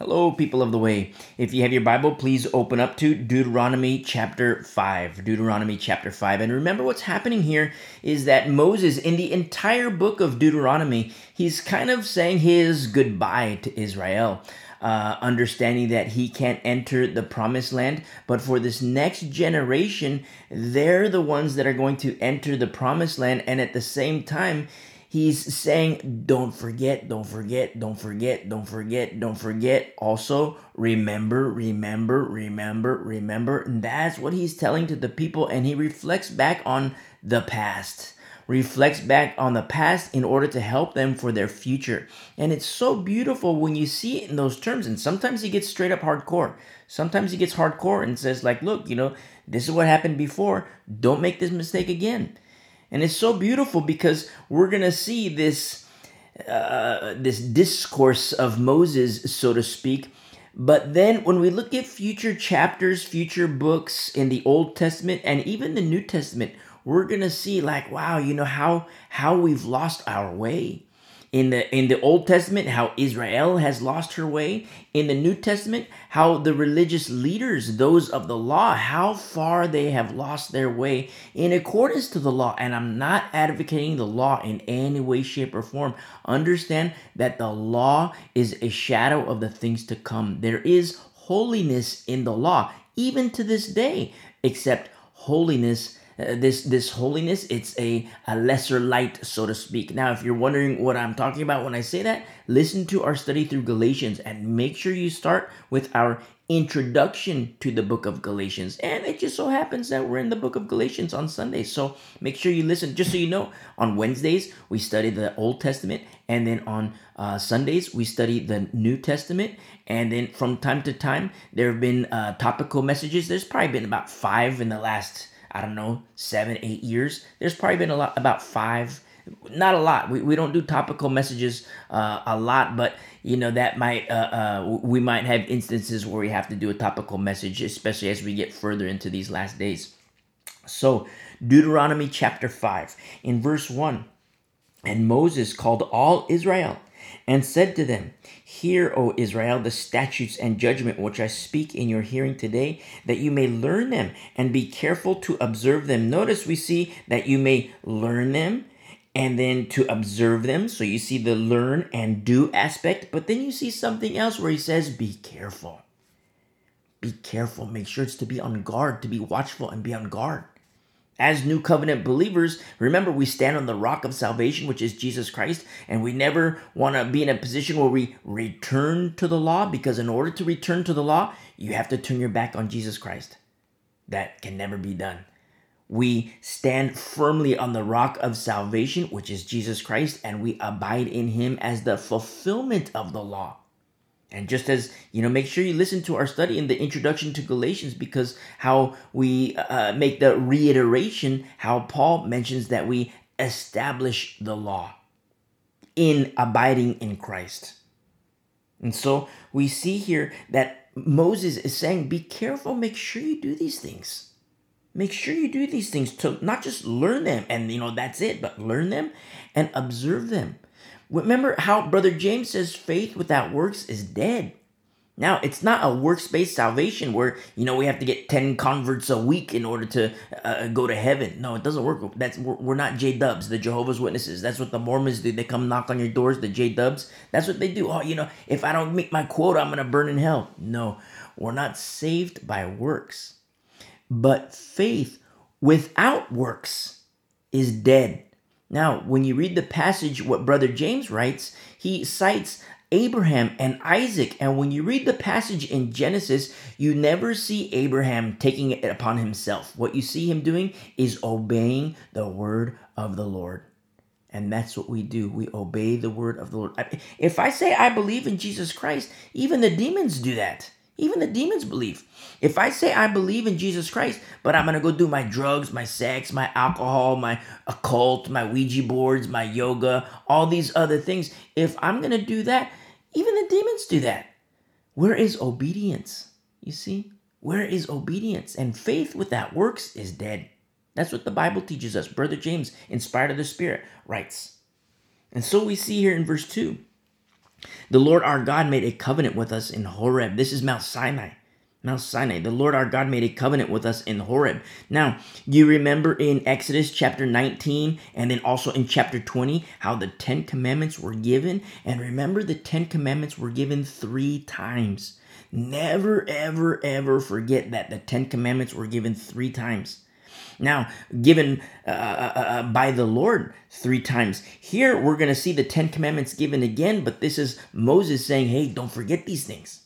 Hello, people of the way. If you have your Bible, please open up to Deuteronomy chapter 5. Deuteronomy chapter 5. And remember what's happening here is that Moses, in the entire book of Deuteronomy, he's kind of saying his goodbye to Israel. Uh, understanding that he can't enter the promised land. But for this next generation, they're the ones that are going to enter the promised land. And at the same time, he's saying, don't forget, don't forget, don't forget, don't forget, don't forget. Also, remember, remember, remember, remember. And that's what he's telling to the people. And he reflects back on the past reflects back on the past in order to help them for their future. And it's so beautiful when you see it in those terms. And sometimes he gets straight up hardcore. Sometimes he gets hardcore and says, like, look, you know, this is what happened before. Don't make this mistake again. And it's so beautiful because we're going to see this uh, this discourse of Moses, so to speak. But then when we look at future chapters, future books in the Old Testament and even the New Testament, we're going to see like wow, you know how how we've lost our way in the in the Old Testament how Israel has lost her way. In the New Testament how the religious leaders those of the law how far they have lost their way in accordance to the law. And I'm not advocating the law in any way shape or form. Understand that the law is a shadow of the things to come. There is holiness in the law even to this day except holiness uh, this this holiness it's a, a lesser light so to speak. Now if you're wondering what i'm talking about when i say that listen to our study through galatians and make sure you start with our introduction to the book of galatians. And it just so happens that we're in the book of galatians on sundays so make sure you listen. Just so you know on wednesdays we study the old testament. And then on uh, sundays we study the new testament. And then from time to time there have been uh, topical messages. There's probably been about five in the last I don't know, seven, eight years. There's probably been a lot, about five, not a lot. We, we don't do topical messages uh, a lot, but you know that might uh, uh, we might have instances where we have to do a topical message, especially as we get further into these last days. So Deuteronomy chapter five in verse one, and Moses called all Israel and said to them, Hear, O Israel, the statutes and judgment which I speak in your hearing today, that you may learn them and be careful to observe them. Notice we see that you may learn them and then to observe them. So you see the learn and do aspect, but then you see something else where he says, Be careful. Be careful. Make sure it's to be on guard, to be watchful and be on guard. As new covenant believers, remember we stand on the rock of salvation, which is Jesus Christ, and we never want to be in a position where we return to the law because, in order to return to the law, you have to turn your back on Jesus Christ. That can never be done. We stand firmly on the rock of salvation, which is Jesus Christ, and we abide in him as the fulfillment of the law. And just as, you know, make sure you listen to our study in the introduction to Galatians because how we uh, make the reiteration, how Paul mentions that we establish the law in abiding in Christ. And so we see here that Moses is saying, be careful, make sure you do these things. Make sure you do these things to not just learn them and, you know, that's it, but learn them and observe them. Remember how Brother James says faith without works is dead. Now, it's not a works-based salvation where, you know, we have to get 10 converts a week in order to uh, go to heaven. No, it doesn't work. That's we're, not J-dubs, the Jehovah's Witnesses. That's what the Mormons do. They come knock on your doors, the J-dubs. That's what they do. Oh, you know, if I don't meet my quota, I'm going to burn in hell. No, we're not saved by works. But faith without works is dead. Now, when you read the passage, what Brother James writes, he cites Abraham and Isaac. And when you read the passage in Genesis, you never see Abraham taking it upon himself. What you see him doing is obeying the word of the Lord. And that's what we do. We obey the word of the Lord. If I say I believe in Jesus Christ, even the demons do that. Even the demons believe. If I say I believe in Jesus Christ, but I'm gonna go do my drugs, my sex, my alcohol, my occult, my Ouija boards, my yoga, all these other things, if I'm gonna do that, even the demons do that. Where is obedience? You see? Where is obedience? And faith without works is dead. That's what the Bible teaches us. Brother James, inspired of the Spirit, writes. And so we see here in verse 2 The Lord our God made a covenant with us in Horeb. This is Mount Sinai. Mount Sinai. The Lord our God made a covenant with us in Horeb. Now, you remember in Exodus chapter 19 and then also in chapter 20 how the 10 commandments were given? And remember, the 10 commandments were given three times. Never, ever, ever forget that the 10 commandments were given three times. Now, given uh, uh, uh, by the Lord three times. Here, we're going to see the Ten Commandments given again, but this is Moses saying, hey, don't forget these things.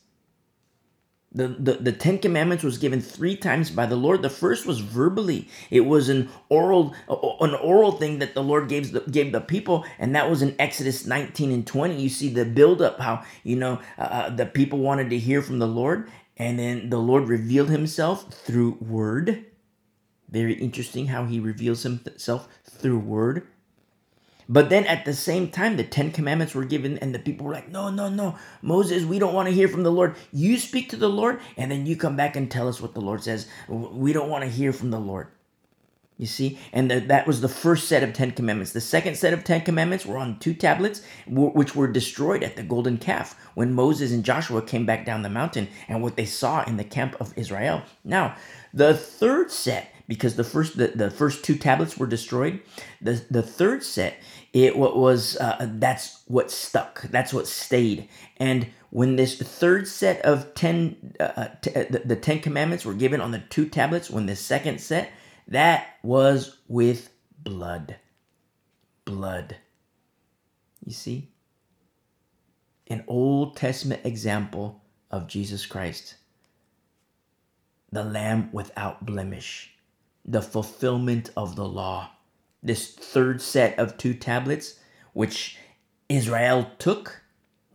The, the, the Ten Commandments was given three times by the Lord. The first was verbally. It was an oral an oral thing that the Lord gave the, gave the people, and that was in Exodus 19 and 20. You see the build up, how you know uh, uh, the people wanted to hear from the Lord, and then the Lord revealed Himself through word. Very interesting how He reveals Himself through word. But then at the same time, the Ten Commandments were given, and the people were like, No, no, no, Moses, we don't want to hear from the Lord. You speak to the Lord, and then you come back and tell us what the Lord says. We don't want to hear from the Lord. You see? And the, that was the first set of Ten Commandments. The second set of Ten Commandments were on two tablets, which were destroyed at the golden calf when Moses and Joshua came back down the mountain and what they saw in the camp of Israel. Now, the third set because the first the, the first two tablets were destroyed. The the third set it what was uh, that's what stuck. That's what stayed. And when this third set of ten uh, uh t- uh, the, the ten commandments were given on the two tablets, when the second set that was with blood, blood. You see, an Old Testament example of Jesus Christ, the Lamb without blemish the fulfillment of the law. This third set of two tablets, which Israel took,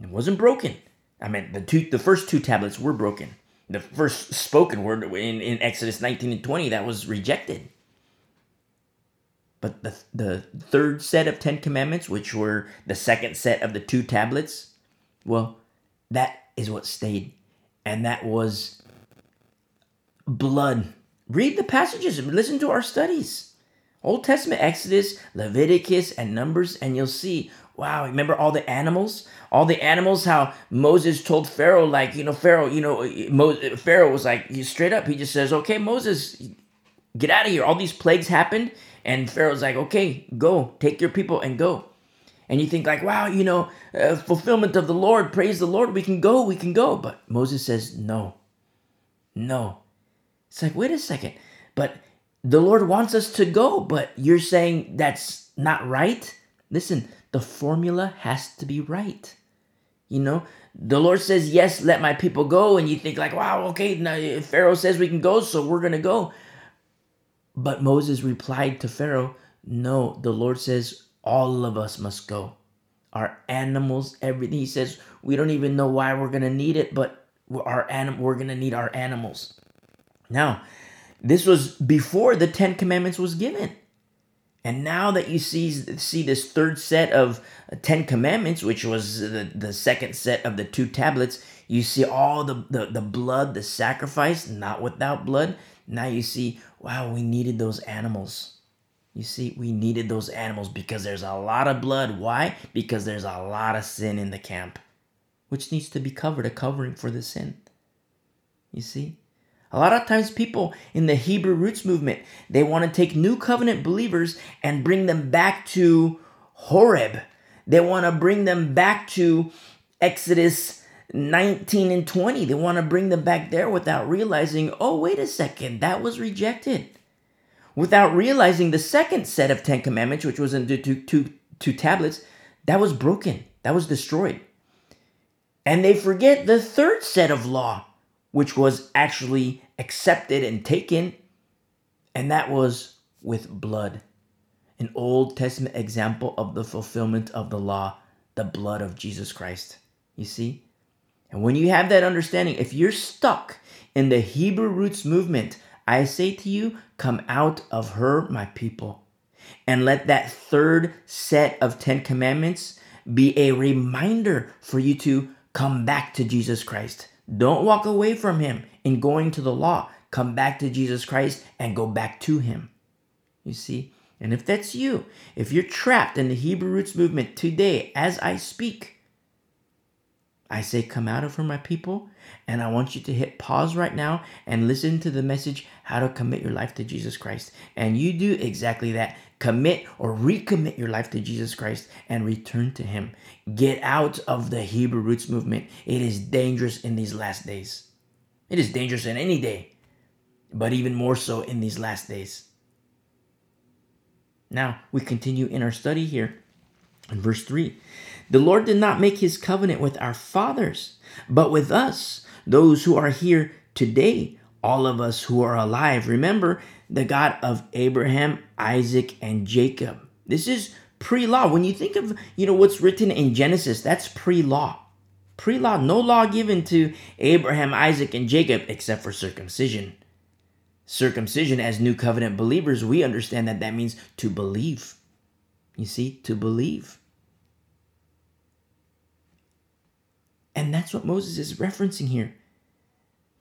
it wasn't broken. I mean, the two, the first two tablets were broken. The first spoken word in, in Exodus 19 and 20 that was rejected. But the, the third set of Ten Commandments, which were the second set of the two tablets, well, that is what stayed. And that was blood Read the passages and listen to our studies. Old Testament Exodus, Leviticus, and Numbers, and you'll see, wow, remember all the animals? All the animals, how Moses told Pharaoh, like, you know, Pharaoh, you know, Mo- Pharaoh was like, straight up, he just says, okay, Moses, get out of here. All these plagues happened, and Pharaoh's like, okay, go, take your people and go. And you think, like, wow, you know, uh, fulfillment of the Lord, praise the Lord, we can go, we can go. But Moses says, no, no, it's like, wait a second, but the Lord wants us to go, but you're saying that's not right? Listen, the formula has to be right. You know, the Lord says, Yes, let my people go. And you think, like, wow, okay, now eh, Pharaoh says we can go, so we're going to go. But Moses replied to Pharaoh, No, the Lord says, all of us must go. Our animals, everything. He says, We don't even know why we're going to need it, but our anim- we're going to need our animals. Now, this was before the Ten Commandments was given. And now that you see see this third set of uh, Ten Commandments, which was the, the second set of the two tablets, you see all the, the, the blood, the sacrifice, not without blood. Now you see, wow, we needed those animals. You see, we needed those animals because there's a lot of blood. Why? Because there's a lot of sin in the camp, which needs to be covered, a covering for the sin. You see? A lot of times, people in the Hebrew roots movement, they want to take new covenant believers and bring them back to Horeb. They want to bring them back to Exodus 19 and 20. They want to bring them back there without realizing, oh, wait a second, that was rejected. Without realizing the second set of Ten Commandments, which was in the two, two, two tablets, that was broken, that was destroyed. And they forget the third set of law, which was actually accepted and taken, and that was with blood. An Old Testament example of the fulfillment of the law, the blood of Jesus Christ. You see? And when you have that understanding, if you're stuck in the Hebrew roots movement, I say to you, come out of her, my people. And let that third set of Ten Commandments be a reminder for you to come back to Jesus Christ. Don't walk away from him in going to the law. Come back to Jesus Christ and go back to him. You see? And if that's you, if you're trapped in the Hebrew roots movement today as I speak, I say, come out of her, my people. And I want you to hit pause right now and listen to the message, how to commit your life to Jesus Christ. And you do exactly that. Commit or recommit your life to Jesus Christ and return to Him. Get out of the Hebrew roots movement. It is dangerous in these last days. It is dangerous in any day, but even more so in these last days. Now, we continue in our study here in verse 3. The Lord did not make his covenant with our fathers, but with us, those who are here today, all of us who are alive. Remember the God of Abraham, Isaac, and Jacob. This is pre-law. When you think of, you know, what's written in Genesis, that's pre-law. Pre-law, no law given to Abraham, Isaac, and Jacob except for circumcision. Circumcision as new covenant believers, we understand that that means to believe. You see, to believe. And that's what Moses is referencing here.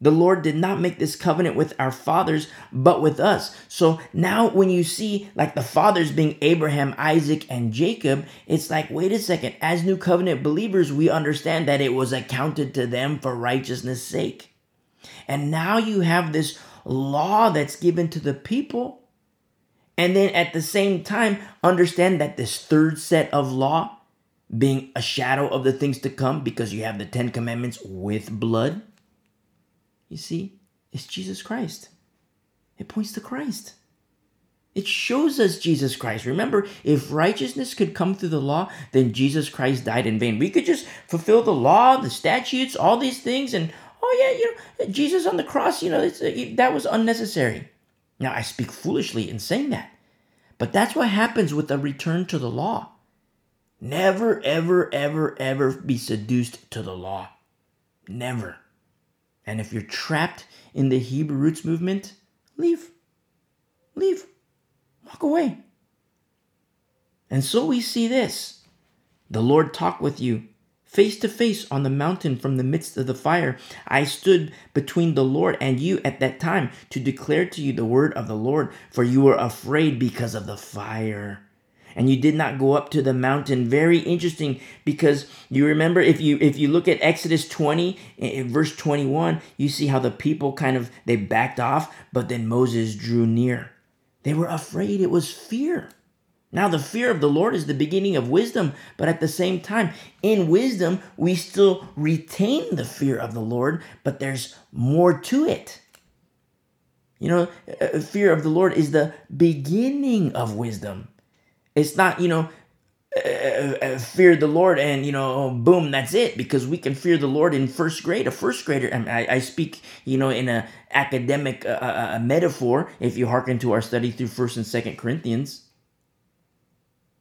The Lord did not make this covenant with our fathers, but with us. So now, when you see like the fathers being Abraham, Isaac, and Jacob, it's like, wait a second. As new covenant believers, we understand that it was accounted to them for righteousness' sake. And now you have this law that's given to the people. And then at the same time, understand that this third set of law being a shadow of the things to come because you have the Ten Commandments with blood you see, it's Jesus Christ. It points to Christ. It shows us Jesus Christ. Remember, if righteousness could come through the law, then Jesus Christ died in vain. We could just fulfill the law, the statutes, all these things, and oh yeah, you know, Jesus on the cross, you know, uh, that was unnecessary. Now I speak foolishly in saying that, but that's what happens with a return to the law. Never, ever, ever, ever be seduced to the law. Never. And if you're trapped in the Hebrew roots movement, leave. Leave. Walk away. And so we see this the Lord talked with you face to face on the mountain from the midst of the fire. I stood between the Lord and you at that time to declare to you the word of the Lord, for you were afraid because of the fire and you did not go up to the mountain very interesting because you remember if you if you look at exodus 20 in verse 21 you see how the people kind of they backed off but then moses drew near they were afraid it was fear now, the fear of the Lord is the beginning of wisdom, but at the same time, in wisdom, we still retain the fear of the Lord, but there's more to it. You know, uh, fear of the Lord is the beginning of wisdom. It's not, you know, uh, uh, fear the Lord and, you know, boom, that's it. Because we can fear the Lord in first grade. A first grader, I, mean, I, I speak, you know, in a academic uh, uh, uh metaphor, if you hearken to our study through 1st and 2nd Corinthians.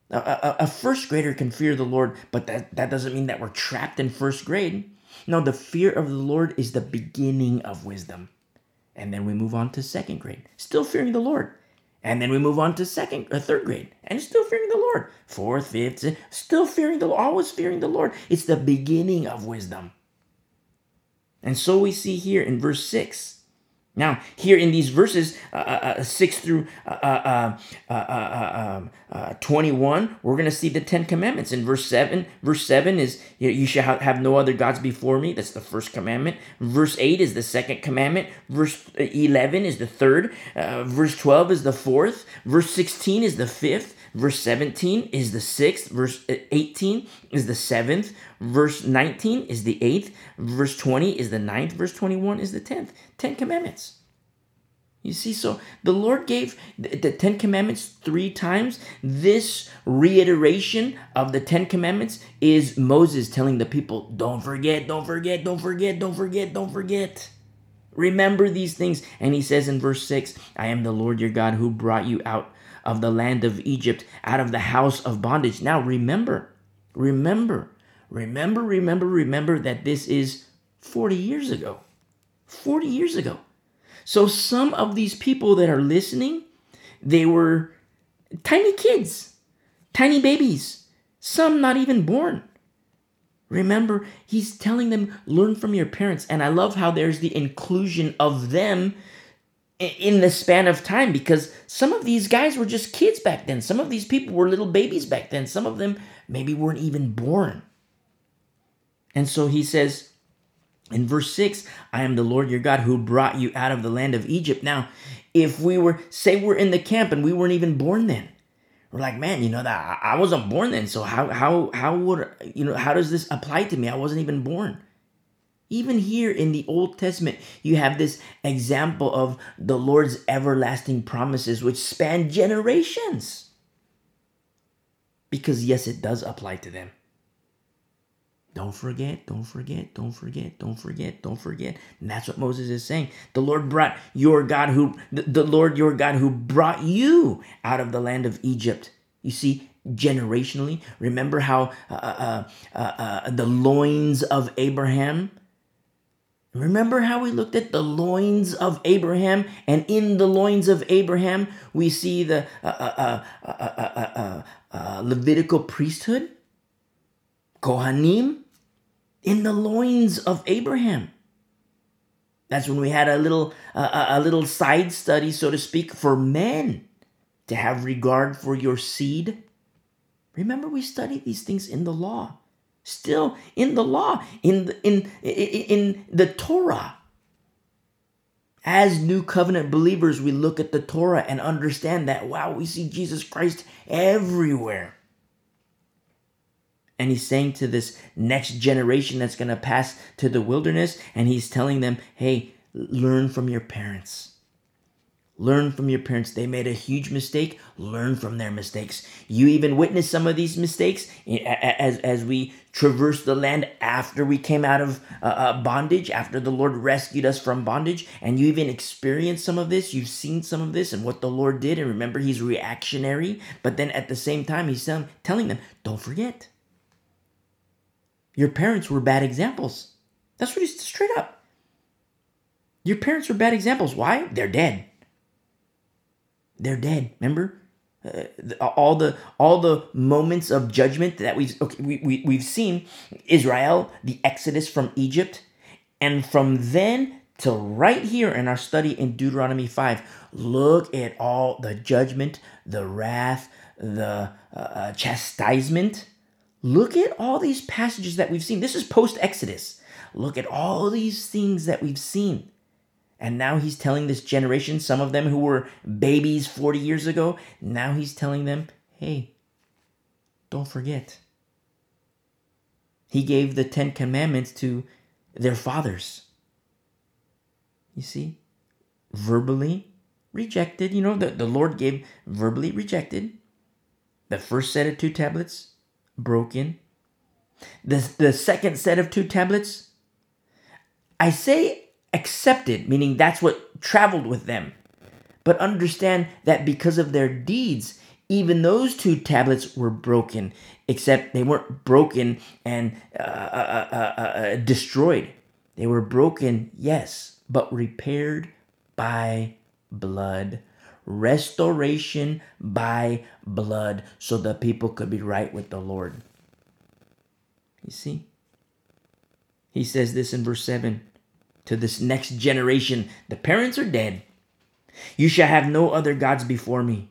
A, a, a, first grader can fear the Lord, but that, that doesn't mean that we're trapped in first grade. No, the fear of the Lord is the beginning of wisdom. And then we move on to second grade, still fearing the Lord. And then we move on to second or uh, third grade and still fearing the Lord. Fourth, fifth, still fearing the Lord, always fearing the Lord. It's the beginning of wisdom. And so we see here in verse 6 now, here in these verses, uh, uh, uh 6 through uh, uh, um, 21, we're going to see the Ten Commandments. In verse 7, verse 7 is, you shall have no other gods before me. That's the first commandment. Verse 8 is the second commandment. Verse 11 is the third. verse 12 is the fourth. Verse 16 is the fifth. Verse 17 is the sixth. Verse 18 is the seventh. Verse 19 is the eighth. Verse 20 is the ninth. Verse 21 is the tenth. Ten Commandments. You see, so the Lord gave the Ten Commandments three times. This reiteration of the Ten Commandments is Moses telling the people, don't forget, don't forget, don't forget, don't forget, don't forget. Remember these things. And he says in verse 6 I am the Lord your God who brought you out of the land of Egypt, out of the house of bondage. Now remember, remember, remember, remember, remember that this is 40 years ago. 40 years ago. So some of these people that are listening, they were tiny kids, tiny babies, some not even born. Remember, he's telling them, learn from your parents. And I love how there's the inclusion of them in the span of time because some of these guys were just kids back then. Some of these people were little babies back then. Some of them maybe weren't even born. And so he says in verse 6, I am the Lord your God who brought you out of the land of Egypt. Now, if we were, say we're in the camp and we weren't even born then, we're like, man, you know that I wasn't born then. So how how how would you know how does this apply to me? I wasn't even born. Even here in the Old Testament, you have this example of the Lord's everlasting promises which span generations. Because, yes, it does apply to them. Don't forget, don't forget, don't forget, don't forget, don't forget. And that's what Moses is saying. The Lord brought your God who, the Lord your God who brought you out of the land of Egypt. You see, generationally, remember how uh, uh, uh, uh the loins of Abraham Remember how we looked at the loins of Abraham, and in the loins of Abraham, we see the uh, uh, uh, Levitical priesthood? Kohanim? In the loins of Abraham. That's when we had a little, a little side study, so to speak, for men to have regard for your seed. Remember, we studied these things in the law still in the law, in the, in, in the Torah. As new covenant believers, we look at the Torah and understand that, wow, we see Jesus Christ everywhere. And he's saying to this next generation that's going to pass to the wilderness, and he's telling them, hey, learn from your parents. Learn from your parents. They made a huge mistake. Learn from their mistakes. You even witnessed some of these mistakes as, as we traversed the land after we came out of uh, uh, bondage, after the Lord rescued us from bondage. And you even experienced some of this. You've seen some of this and what the Lord did. And remember, He's reactionary. But then at the same time, He's telling them, don't forget. Your parents were bad examples. That's what He's straight up. Your parents were bad examples. Why? They're dead. They're dead. Remember, uh, all the all the moments of judgment that we've okay, we, we we've seen Israel, the exodus from Egypt, and from then to right here in our study in Deuteronomy five. Look at all the judgment, the wrath, the uh, uh chastisement. Look at all these passages that we've seen. This is post Exodus. Look at all these things that we've seen. And now he's telling this generation, some of them who were babies 40 years ago, now he's telling them, hey, don't forget. He gave the Ten Commandments to their fathers. You see? Verbally rejected. You know, the, the Lord gave verbally rejected. The first set of two tablets, broken. The, the second set of two tablets, I say accepted, meaning that's what traveled with them. But understand that because of their deeds, even those two tablets were broken, except they weren't broken and uh, uh, uh, uh, destroyed. They were broken, yes, but repaired by blood. Restoration by blood, so the people could be right with the Lord. You see? He says this in verse 7 to this next generation. The parents are dead. You shall have no other gods before me.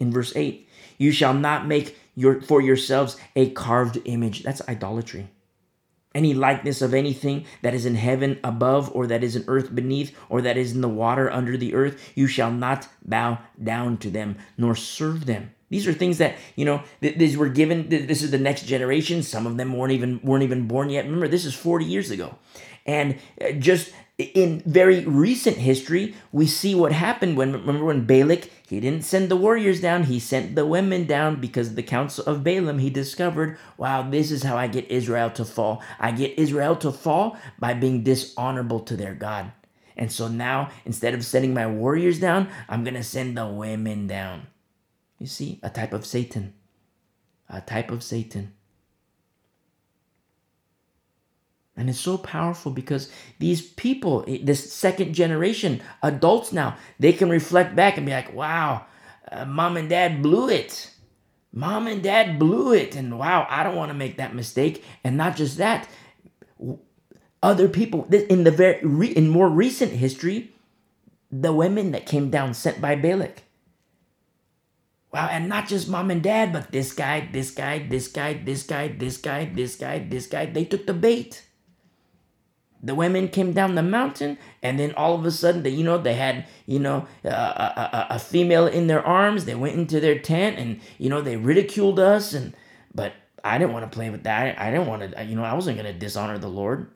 In verse 8, you shall not make your for yourselves a carved image. That's idolatry. Any likeness of anything that is in heaven above, or that is in earth beneath, or that is in the water under the earth, you shall not bow down to them, nor serve them. These are things that you know. Th- these were given. Th- this is the next generation. Some of them weren't even weren't even born yet. Remember, this is forty years ago, and uh, just in very recent history, we see what happened when remember when Balak he didn't send the warriors down, he sent the women down because the counsel of Balaam he discovered, wow, this is how I get Israel to fall. I get Israel to fall by being dishonorable to their God. And so now instead of sending my warriors down, I'm going to send the women down. You see, a type of Satan. A type of Satan. And it's so powerful because these people, this second generation, adults now, they can reflect back and be like, wow, uh, mom and dad blew it. Mom and dad blew it. And wow, I don't want to make that mistake. And not just that, other people in the very in more recent history, the women that came down sent by Balak. Wow, and not just mom and dad, but this guy, this guy, this guy, this guy, this guy, this guy, this guy. They took the bait. The women came down the mountain, and then all of a sudden, they, you know, they had, you know, a, a, a female in their arms. They went into their tent, and you know, they ridiculed us. And but I didn't want to play with that. I didn't want to, you know, I wasn't going to dishonor the Lord.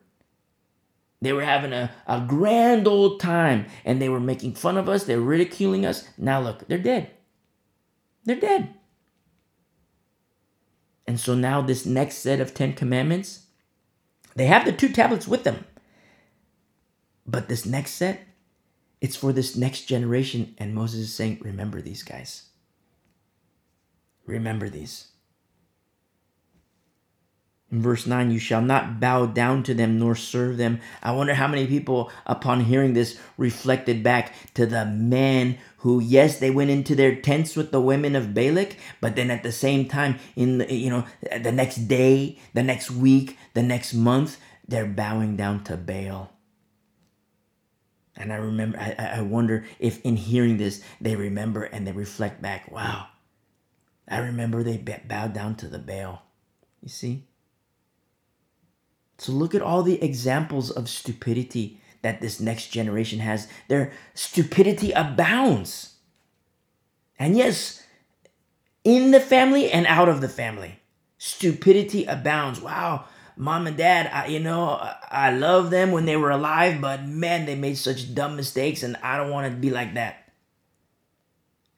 They were having a, a grand old time, and they were making fun of us. They were ridiculing us. Now look, they're dead. They're dead. And so now, this next set of Ten Commandments, they have the two tablets with them. But this next set, it's for this next generation. And Moses is saying, Remember these guys. Remember these. In verse 9, you shall not bow down to them nor serve them. I wonder how many people, upon hearing this, reflected back to the men who, yes, they went into their tents with the women of Balak, but then at the same time, in the, you know, the next day, the next week, the next month, they're bowing down to Baal. And I remember, I, I wonder if in hearing this, they remember and they reflect back, wow, I remember they bowed down to the Baal. You see? So look at all the examples of stupidity that this next generation has. Their stupidity abounds. And yes, in the family and out of the family, stupidity abounds. Wow, mom and dad, I, you know, I love them when they were alive, but man, they made such dumb mistakes, and I don't want to be like that.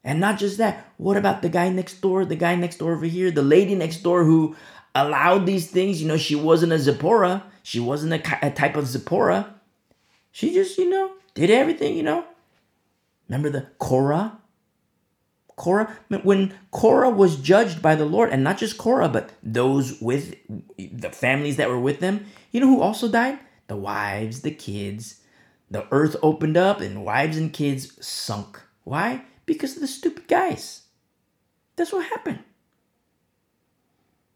And not just that, what about the guy next door, the guy next door over here, the lady next door who allowed these things. You know, she wasn't a Zipporah. She wasn't a, a type of Zipporah. She just, you know, did everything, you know. Remember the Korah? Korah, when Korah was judged by the Lord, and not just Korah, but those with the families that were with them, you know who also died? The wives, the kids. The earth opened up, and wives and kids sunk. Why? Because of the stupid guys. That's what happened.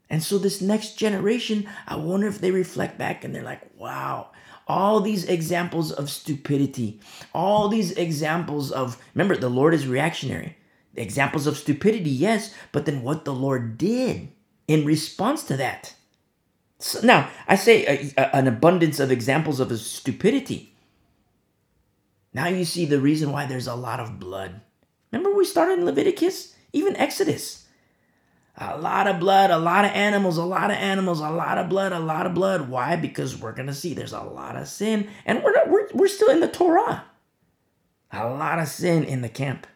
And so, this next generation, I wonder if they reflect back and they're like, wow, all these examples of stupidity, all these examples of, remember, the Lord is reactionary. Examples of stupidity, yes, but then what the Lord did in response to that. So now, I say a, a, an abundance of examples of stupidity. Now you see the reason why there's a lot of blood. Remember, we started in Leviticus, even Exodus. A lot of blood, a lot of animals, a lot of animals, a lot of blood, a lot of blood. Why? Because we're gonna see there's a lot of sin, and we're not, we're we're still in the Torah. A lot of sin in the camp.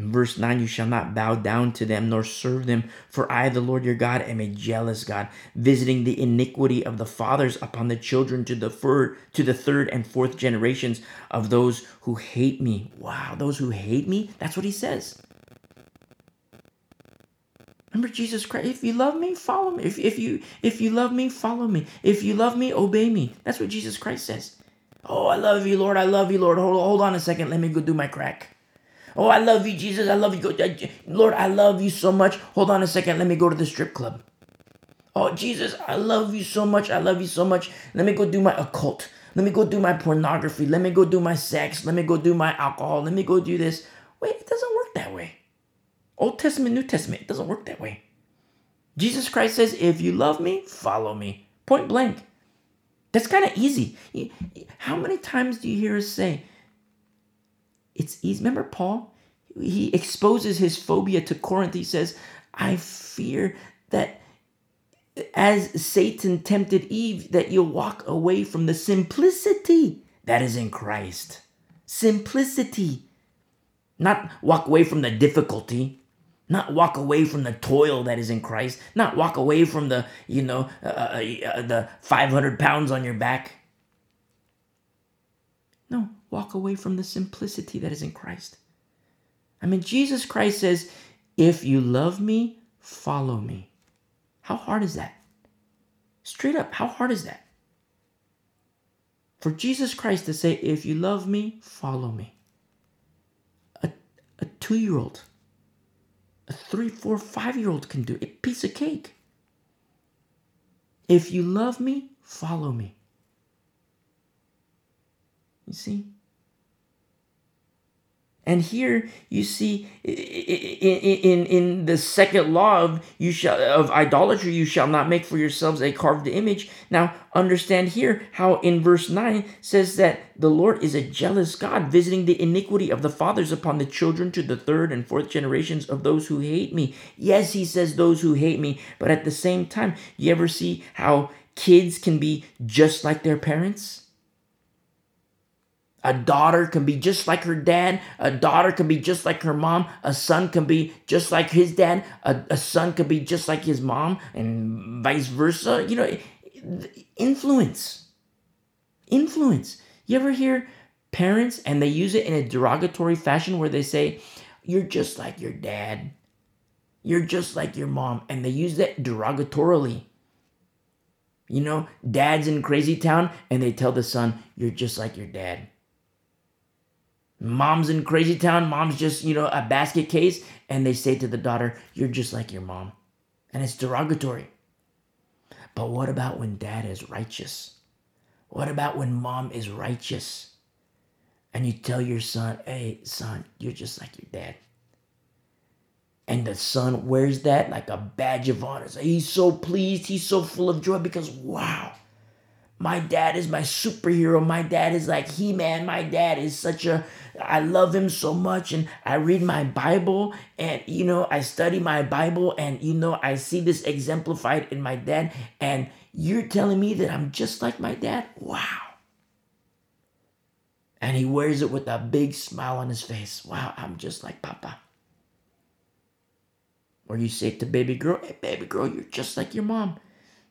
In verse 9, you shall not bow down to them nor serve them, for I, the Lord your God, am a jealous God, visiting the iniquity of the fathers upon the children to the third, to the third and fourth generations of those who hate me. Wow, those who hate me? That's what he says. Remember Jesus Christ. If you love me, follow me. If, if you if you love me, follow me. If you love me, obey me. That's what Jesus Christ says. Oh, I love you, Lord. I love you, Lord. Hold, hold on a second. Let me go do my crack. Oh, I love you, Jesus. I love you. Uh, Lord, I love you so much. Hold on a second. Let me go to the strip club. Oh, Jesus, I love you so much. I love you so much. Let me go do my occult. Let me go do my pornography. Let me go do my sex. Let me go do my alcohol. Let me go do this. Wait, it doesn't work that way. Old Testament, New Testament, it doesn't work that way. Jesus Christ says, if you love me, follow me. Point blank. That's kind of easy. How many times do you hear us say, it's easy? Remember Paul? He exposes his phobia to Corinth. He says, I fear that as Satan tempted Eve, that you'll walk away from the simplicity that is in Christ. Simplicity. Not walk away from the difficulty, not walk away from the toil that is in Christ, not walk away from the, you know, uh, uh, uh the 500 pounds on your back. No, walk away from the simplicity that is in Christ. I mean, Jesus Christ says, if you love me, follow me. How hard is that? Straight up, how hard is that? For Jesus Christ to say, if you love me, follow me. A, a two year old a three, four, five year old can do it. Piece of cake. If you love me, follow me. You see? And here you see in, in, in the second law of you shall of idolatry, you shall not make for yourselves a carved image. Now understand here how in verse 9 says that the Lord is a jealous God, visiting the iniquity of the fathers upon the children to the third and fourth generations of those who hate me. Yes, he says those who hate me, but at the same time, you ever see how kids can be just like their parents? A daughter can be just like her dad. A daughter can be just like her mom. A son can be just like his dad. A, a son can be just like his mom, and vice versa. You know, influence. Influence. You ever hear parents and they use it in a derogatory fashion where they say, You're just like your dad. You're just like your mom. And they use that derogatorily. You know, dad's in crazy town and they tell the son, You're just like your dad. Mom's in crazy town, mom's just, you know, a basket case, and they say to the daughter, You're just like your mom. And it's derogatory. But what about when dad is righteous? What about when mom is righteous? And you tell your son, Hey, son, you're just like your dad. And the son wears that like a badge of honor. He's so pleased, he's so full of joy because, wow, my dad is my superhero. My dad is like He Man. My dad is such a, I love him so much. And I read my Bible and, you know, I study my Bible and, you know, I see this exemplified in my dad. And you're telling me that I'm just like my dad? Wow. And he wears it with a big smile on his face. Wow, I'm just like Papa. Or you say to baby girl, hey, baby girl, you're just like your mom.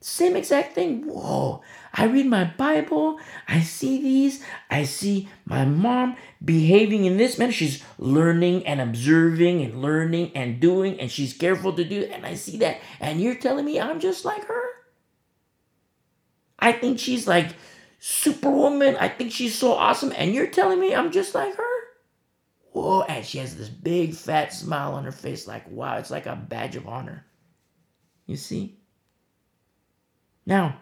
Same exact thing. Whoa. I read my Bible. I see these. I see my mom behaving in this manner. She's learning and observing and learning and doing, and she's careful to do. And I see that. And you're telling me I'm just like her? I think she's like superwoman. I think she's so awesome. And you're telling me I'm just like her? Whoa. And she has this big fat smile on her face, like, wow, it's like a badge of honor. You see? Now,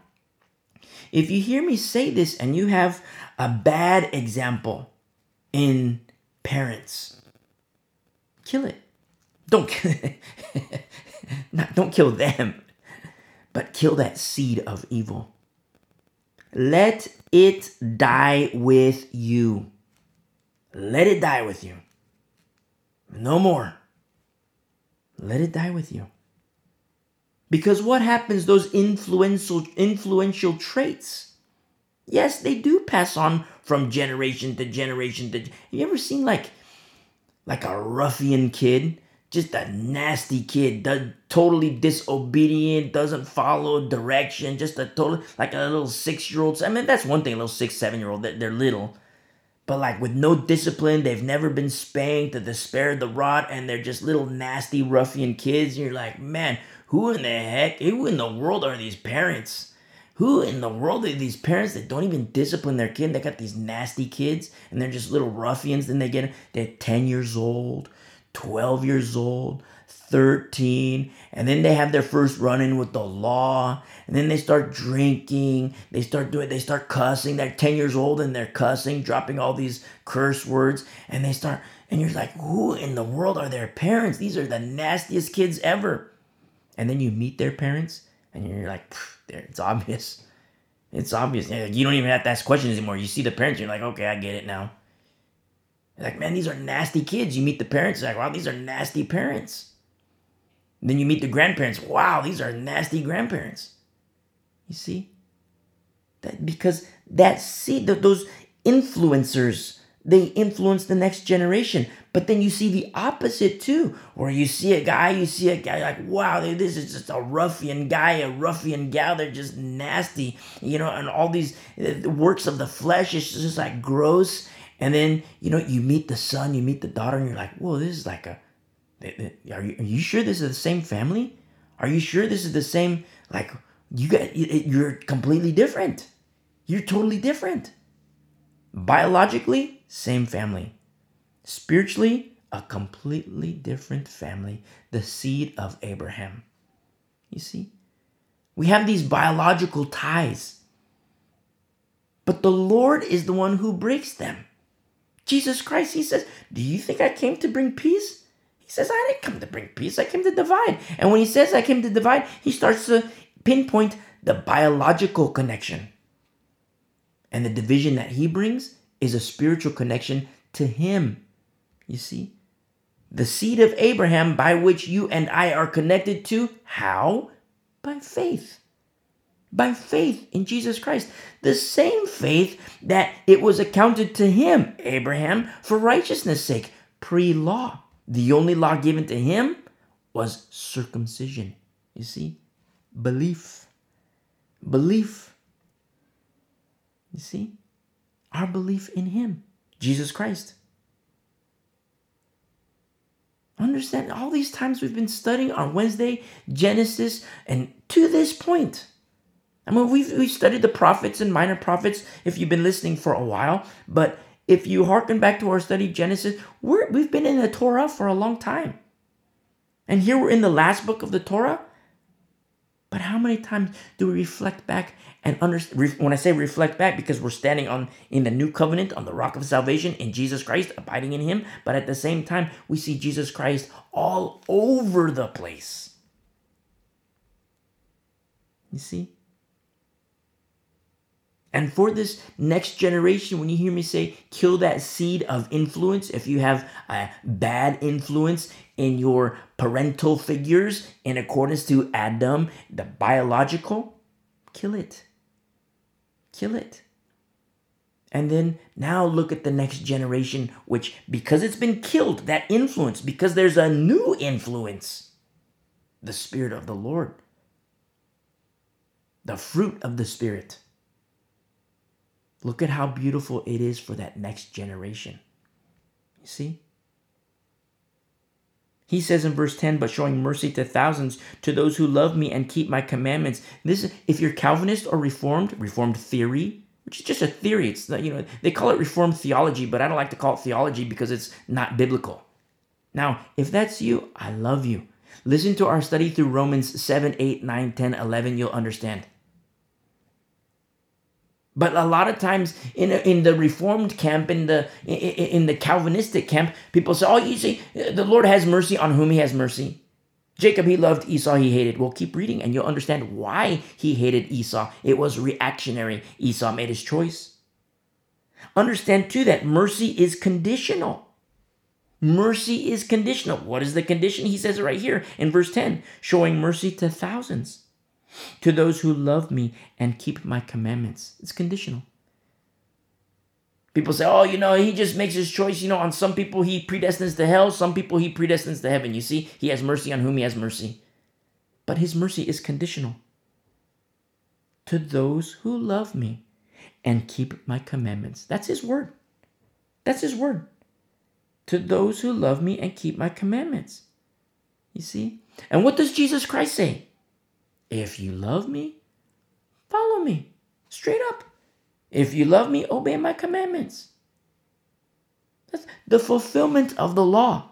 if you hear me say this and you have a bad example in parents, kill it. Don't kill it. Not, don't kill them, but kill that seed of evil. Let it die with you. Let it die with you. No more. Let it die with you. Because what happens, those influential, influential traits, yes, they do pass on from generation to generation to. Have you ever seen like, like a ruffian kid? Just a nasty kid, totally disobedient, doesn't follow direction, just a total, like a little six year old. I mean, that's one thing, a little six, seven year old, they're little but like with no discipline, they've never been spanked to the spare the rod, and they're just little nasty ruffian kids. And you're like, man, who in the heck, eh, who in the world are these parents? Who in the world are these parents that don't even discipline their kid? They got these nasty kids and they're just little ruffians. Then they get, they're 10 years old, 12 years old, 13, and then they have their first run in with the law, and then they start drinking, they start doing, they start cussing. They're 10 years old and they're cussing, dropping all these curse words, and they start, and you're like, who in the world are their parents? These are the nastiest kids ever and then you meet their parents and you're like, it's obvious. It's obvious. You don't even have to ask questions anymore. You see the parents, you're like, okay, I get it now. Like, man, these are nasty kids. You meet the parents, like, wow, these are nasty parents. And then you meet the grandparents. Wow, these are nasty grandparents. You see? That because that see those influencers they influence the next generation. But then you see the opposite too, where you see a guy, you see a guy like, wow, this is just a ruffian guy, a ruffian gal. They're just nasty, you know, and all these works of the flesh It's just like gross. And then, you know, you meet the son, you meet the daughter, and you're like, whoa, this is like a, are you, are you sure this is the same family? Are you sure this is the same, like, you got, you're completely different. You're totally different. Biologically, same family. Spiritually, a completely different family, the seed of Abraham. You see? We have these biological ties, but the Lord is the one who breaks them. Jesus Christ, he says, Do you think I came to bring peace? He says, I didn't come to bring peace, I came to divide. And when he says I came to divide, he starts to pinpoint the biological connection. And the division that he brings is a spiritual connection to him. You see? The seed of Abraham by which you and I are connected to. How? By faith. By faith in Jesus Christ. The same faith that it was accounted to him, Abraham, for righteousness' sake, pre law. The only law given to him was circumcision. You see? Belief. Belief. You see? Our belief in him, Jesus Christ. Understand all these times we've been studying on Wednesday, Genesis, and to this point. I mean, we've, we've studied the prophets and minor prophets if you've been listening for a while, but if you harken back to our study Genesis, we're, we've been in the Torah for a long time. And here we're in the last book of the Torah. But how many times do we reflect back and understand? When I say reflect back, because we're standing on in the new covenant on the rock of salvation in Jesus Christ, abiding in Him. But at the same time, we see Jesus Christ all over the place. You see, and for this next generation, when you hear me say kill that seed of influence, if you have a bad influence in your parental figures in accordance to Adam, the biological, kill it. Kill it. And then now look at the next generation, which because it's been killed, that influence, because there's a new influence, the Spirit of the Lord, the fruit of the Spirit. Look at how beautiful it is for that next generation. You see? He says in verse 10, but showing mercy to thousands, to those who love me and keep my commandments. This if you're Calvinist or Reformed, Reformed theory, which is just a theory. It's not, you know, they call it Reformed theology, but I don't like to call it theology because it's not biblical. Now, if that's you, I love you. Listen to our study through Romans 7, 8, 9, 10, 11, you'll understand. But a lot of times in in the Reformed camp, in the in the Calvinistic camp, people say, "Oh, you see, the Lord has mercy on whom He has mercy." Jacob he loved Esau he hated. Well, keep reading and you'll understand why he hated Esau. It was reactionary. Esau made his choice. Understand too that mercy is conditional. Mercy is conditional. What is the condition? He says it right here in verse 10 showing mercy to thousands to those who love me and keep my commandments. It's conditional. People say, oh, you know, he just makes his choice. You know, on some people he predestines to hell, some people he predestines to heaven. You see, he has mercy on whom he has mercy. But his mercy is conditional. To those who love me and keep my commandments. That's his word. That's his word. To those who love me and keep my commandments. You see? And what does Jesus Christ say? If you love me, follow me. Straight up. If you love me, obey my commandments. That's the fulfillment of the law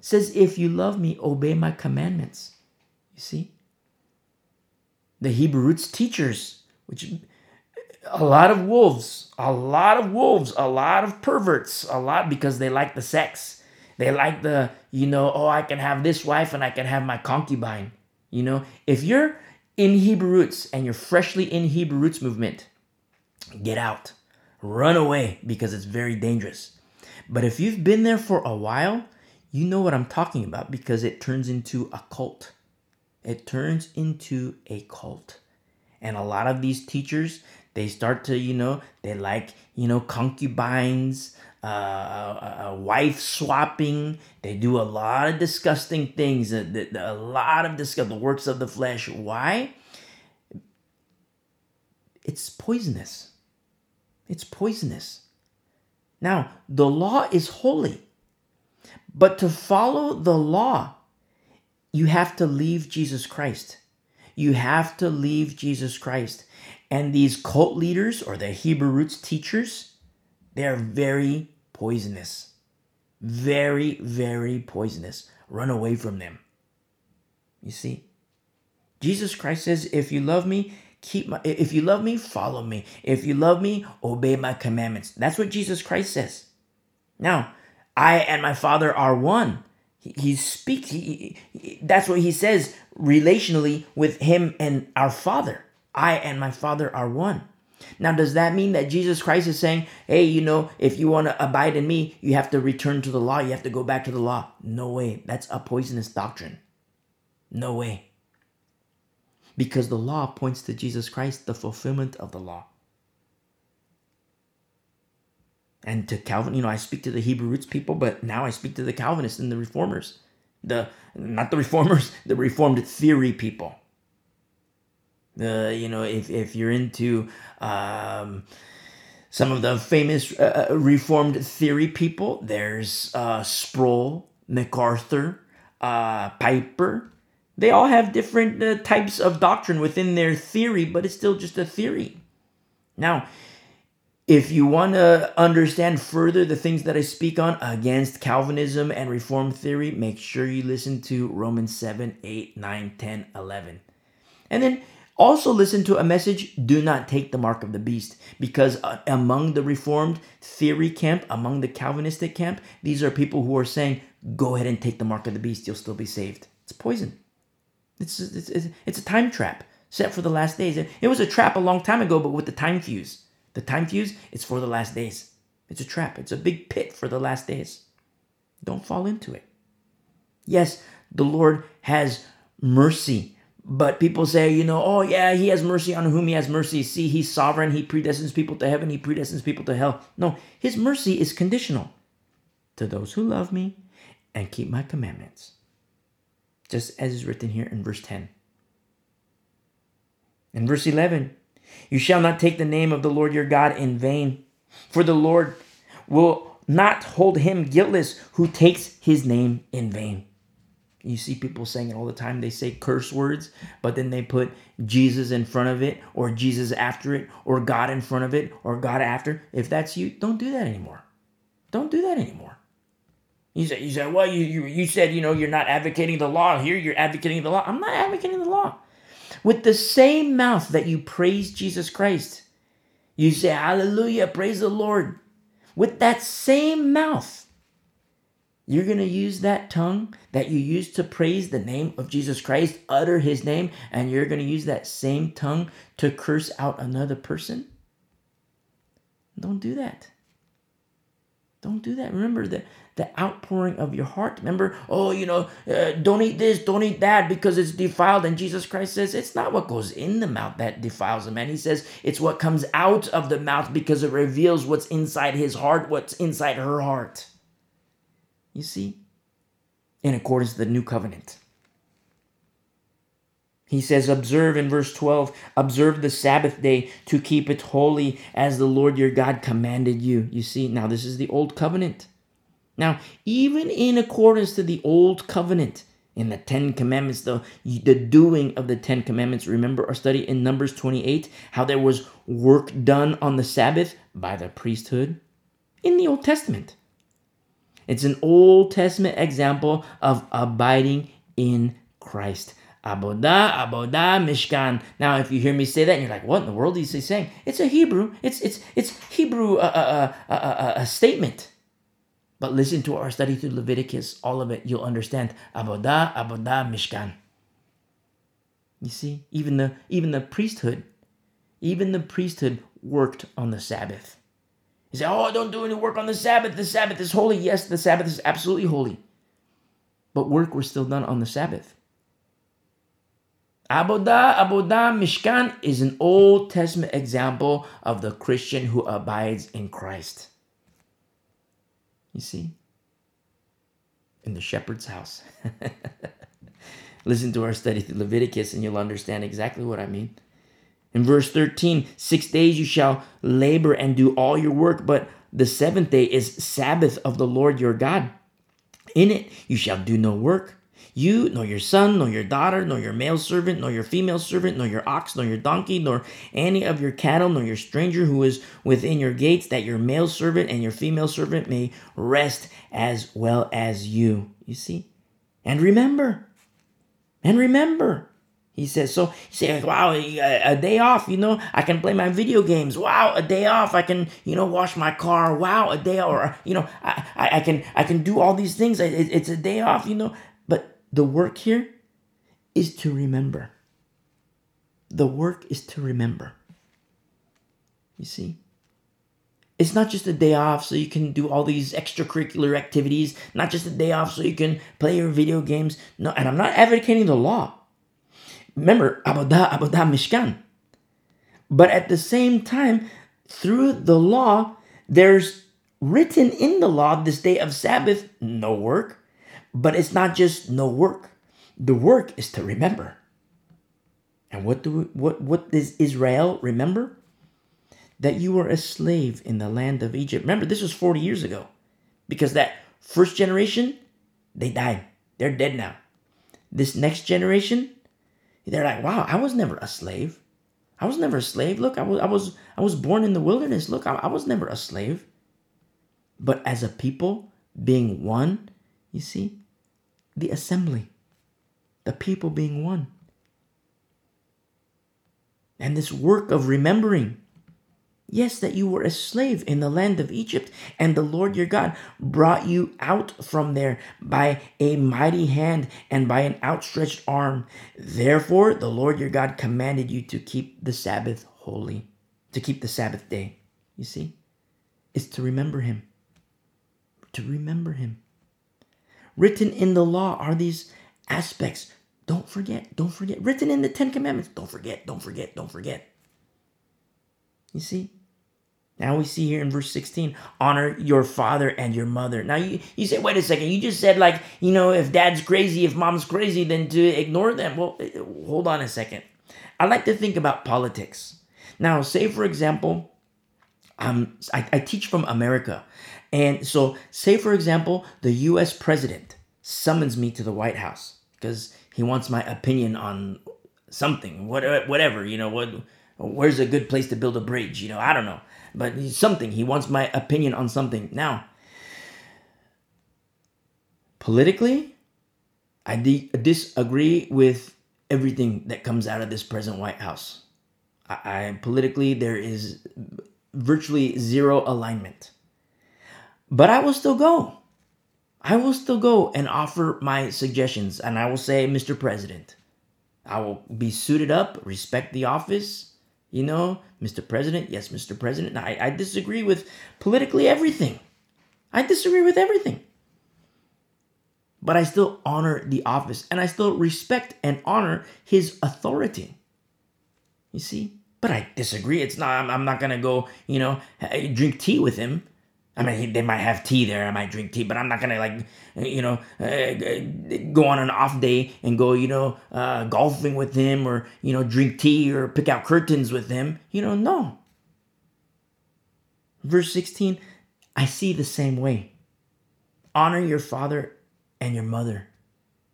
says, if you love me, obey my commandments. You see? The Hebrew roots teachers, which a lot of wolves, a lot of wolves, a lot of perverts, a lot because they like the sex. They like the, you know, oh, I can have this wife and I can have my concubine. You know, if you're in Hebrew roots and you're freshly in Hebrew roots movement, get out. Run away because it's very dangerous. But if you've been there for a while, you know what I'm talking about because it turns into a cult. It turns into a cult. And a lot of these teachers, they start to, you know, they like, you know, concubines, uh, uh, uh, wife swapping. They do a lot of disgusting things, a, a lot of disgust, the works of the flesh. Why? It's poisonous. It's poisonous. Now, the law is holy, but to follow the law, you have to leave Jesus Christ. You have to leave Jesus Christ. And these cult leaders or the Hebrew roots teachers, they're very poisonous. Very, very poisonous. Run away from them. You see? Jesus Christ says, If you love me, keep my if you love me, follow me. If you love me, obey my commandments. That's what Jesus Christ says. Now, I and my Father are one. He, he speaks, he, he, that's what he says relationally with him and our Father. I and my Father are one. Now, does that mean that Jesus Christ is saying, hey, you know, if you want to abide in me, you have to return to the law, you have to go back to the law? No way. That's a poisonous doctrine. No way. Because the law points to Jesus Christ, the fulfillment of the law. And to Calvin, you know, I speak to the Hebrew roots people, but now I speak to the Calvinists and the reformers. The not the reformers, the reformed theory people. Uh, you know, if, if you're into um, some of the famous uh, uh, Reformed theory people, there's uh, Sproul, MacArthur, uh, Piper. They all have different uh, types of doctrine within their theory, but it's still just a theory. Now, if you want to understand further the things that I speak on against Calvinism and Reformed theory, make sure you listen to Romans 7, 8, 9, 10, 11. And then also, listen to a message do not take the mark of the beast, because uh, among the Reformed theory camp, among the Calvinistic camp, these are people who are saying, go ahead and take the mark of the beast, you'll still be saved. It's poison. It's, it's, it's, it's a time trap set for the last days. It was a trap a long time ago, but with the time fuse. The time fuse, it's for the last days. It's a trap, it's a big pit for the last days. Don't fall into it. Yes, the Lord has mercy but people say, you know, oh yeah, he has mercy on whom he has mercy. See, he's sovereign. He predestines people to heaven. He predestines people to hell. No, his mercy is conditional to those who love me and keep my commandments. Just as is written here in verse 10. In verse 11, you shall not take the name of the Lord your God in vain, for the Lord will not hold him guiltless who takes his name in vain. You see people saying it all the time. They say curse words, but then they put Jesus in front of it, or Jesus after it, or God in front of it, or God after. If that's you, don't do that anymore. Don't do that anymore. You say, you say, well, you, you, you said, you know, you're not advocating the law. Here, you're advocating the law. I'm not advocating the law. With the same mouth that you praise Jesus Christ, you say, Hallelujah, praise the Lord. With that same mouth, you're going to use that tongue that you used to praise the name of Jesus Christ, utter his name, and you're going to use that same tongue to curse out another person? Don't do that. Don't do that. Remember the, the outpouring of your heart. Remember, oh, you know, uh, don't eat this, don't eat that because it's defiled. And Jesus Christ says it's not what goes in the mouth that defiles a man. He says it's what comes out of the mouth because it reveals what's inside his heart, what's inside her heart you see, in accordance to the new covenant. He says, Observe in verse 12, observe the Sabbath day to keep it holy as the Lord your God commanded you. You see, now this is the old covenant. Now, even in accordance to the old covenant, in the Ten Commandments, the, the doing of the Ten Commandments, remember our study in Numbers 28, how there was work done on the Sabbath by the priesthood in the Old Testament. It's an Old Testament example of abiding in Christ. Abodah, Abodah, Mishkan. Now, if you hear me say that, you're like, "What in the world is he saying?" It's a Hebrew. It's it's it's Hebrew uh, uh, uh, uh, a statement. But listen to our study through Leviticus. All of it, you'll understand. Abodah, Abodah, Mishkan. You see, even the even the priesthood, even the priesthood worked on the Sabbath. You say, oh, don't do any work on the Sabbath. The Sabbath is holy. Yes, the Sabbath is absolutely holy. But work was still done on the Sabbath. Abodah, Abodah, Mishkan is an Old Testament example of the Christian who abides in Christ. You see? In the shepherd's house. Listen to our study through Leviticus and you'll understand exactly what I mean. In verse 13, six days you shall labor and do all your work, but the seventh day is Sabbath of the Lord your God. In it you shall do no work. You, nor your son, nor your daughter, nor your male servant, nor your female servant, nor your ox, nor your donkey, nor any of your cattle, nor your stranger who is within your gates, that your male servant and your female servant may rest as well as you. You see? And remember, and remember, He says, so he says, wow, uh, a day off, you know, I can play my video games. Wow, a day off, I can, you know, wash my car. Wow, a day, or you know, I, I, I can, I can do all these things. It, it's a day off, you know. But the work here is to remember. The work is to remember. You see, it's not just a day off so you can do all these extracurricular activities. Not just a day off so you can play your video games. No, and I'm not advocating the law. Remember, Abodah, Abodah Mishkan. But at the same time, through the law, there's written in the law this day of Sabbath, no work. But it's not just no work. The work is to remember. And what do what what does Israel remember? That you were a slave in the land of Egypt. Remember, this was 40 years ago. Because that first generation, they died. They're dead now. This next generation, they're like, wow, I was never a slave. I was never a slave. Look, I was I was I was born in the wilderness. Look, I, I was never a slave. But as a people being one, you see, the assembly, the people being one. And this work of remembering Yes, that you were a slave in the land of Egypt, and the Lord your God brought you out from there by a mighty hand and by an outstretched arm. Therefore, the Lord your God commanded you to keep the Sabbath holy, to keep the Sabbath day. You see, it's to remember Him. To remember Him. Written in the law are these aspects. Don't forget, don't forget. Written in the Ten Commandments. Don't forget, don't forget, don't forget. You see? Now we see here in verse 16, honor your father and your mother. Now you, you say, wait a second, you just said like, you know, if dad's crazy, if mom's crazy, then to ignore them. Well, hold on a second. I like to think about politics. Now, say for example, um, I, I teach from America. And so say for example, the US president summons me to the White House because he wants my opinion on something, whatever, you know, what, where's a good place to build a bridge? You know, I don't know but something. He wants my opinion on something. Now, politically, I de- disagree with everything that comes out of this present White House. I, I politically there is virtually zero alignment. But I will still go. I will still go and offer my suggestions and I will say, Mr. President, I will be suited up, respect the office, you know, Mr. President, yes, Mr. President. I, I disagree with politically everything. I disagree with everything. But I still honor the office and I still respect and honor his authority. You see? But I disagree. It's not, I'm, I'm not going to go, you know, drink tea with him. I mean, they might have tea there. I might drink tea, but I'm not gonna like, you know, uh, go on an off day and go, you know, uh, golfing with him or you know, drink tea or pick out curtains with him. You know, no. Verse 16, I see the same way. Honor your father and your mother.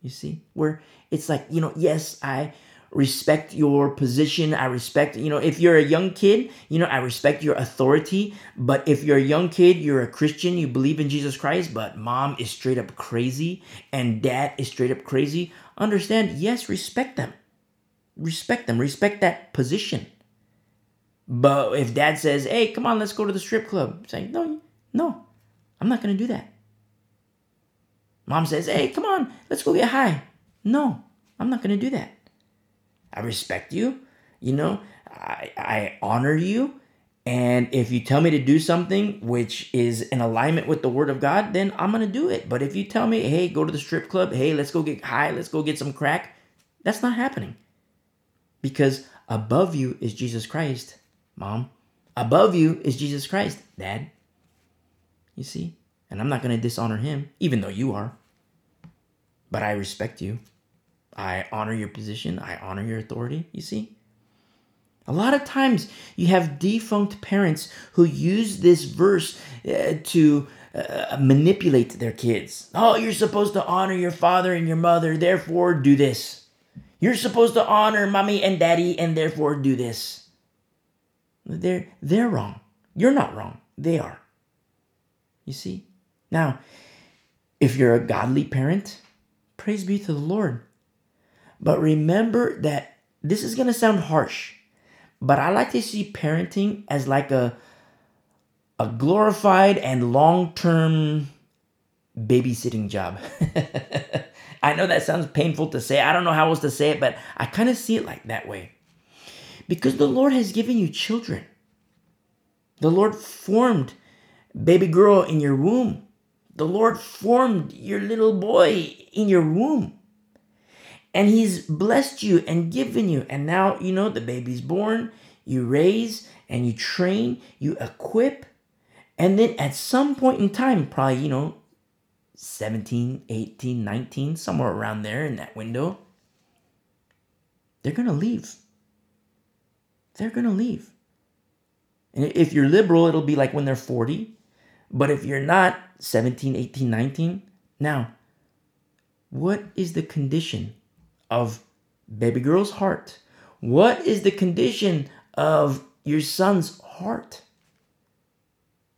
You see, where it's like, you know, yes, I respect your position. I respect, you know, if you're a young kid, you know, I respect your authority. But if you're a young kid, you're a Christian, you believe in Jesus Christ, but mom is straight up crazy and dad is straight up crazy, understand, yes, respect them. Respect them, respect that position. But if dad says, hey, come on, let's go to the strip club, say, no, no, I'm not going to do that. Mom says, hey, come on, let's go get high. No, I'm not going to do that. I respect you. You know, I, I honor you. And if you tell me to do something which is in alignment with the word of God, then I'm going to do it. But if you tell me, hey, go to the strip club, hey, let's go get high, let's go get some crack, that's not happening. Because above you is Jesus Christ, mom. Above you is Jesus Christ, dad. You see? And I'm not going to dishonor him, even though you are. But I respect you. I honor your position. I honor your authority. You see? A lot of times you have defunct parents who use this verse uh, to uh, manipulate their kids. Oh, you're supposed to honor your father and your mother, therefore do this. You're supposed to honor mommy and daddy, and therefore do this. They're, they're wrong. You're not wrong. They are. You see? Now, if you're a godly parent, praise be to the Lord. But remember that this is going to sound harsh, but I like to see parenting as like a a glorified and long-term babysitting job. I know that sounds painful to say. I don't know how else to say it, but I kind of see it like that way. Because the Lord has given you children. The Lord formed baby girl in your womb. The Lord formed your little boy in your womb. And He's blessed you and given you. And now, you know, the baby's born, you raise and you train, you equip. And then at some point in time, probably, you know, 17, 18, 19, somewhere around there in that window, they're going to leave. They're going to leave. And if you're liberal, it'll be like when they're 40. But if you're not 17, 18, 19, now, what is the condition of baby girl's heart? What is the condition of your son's heart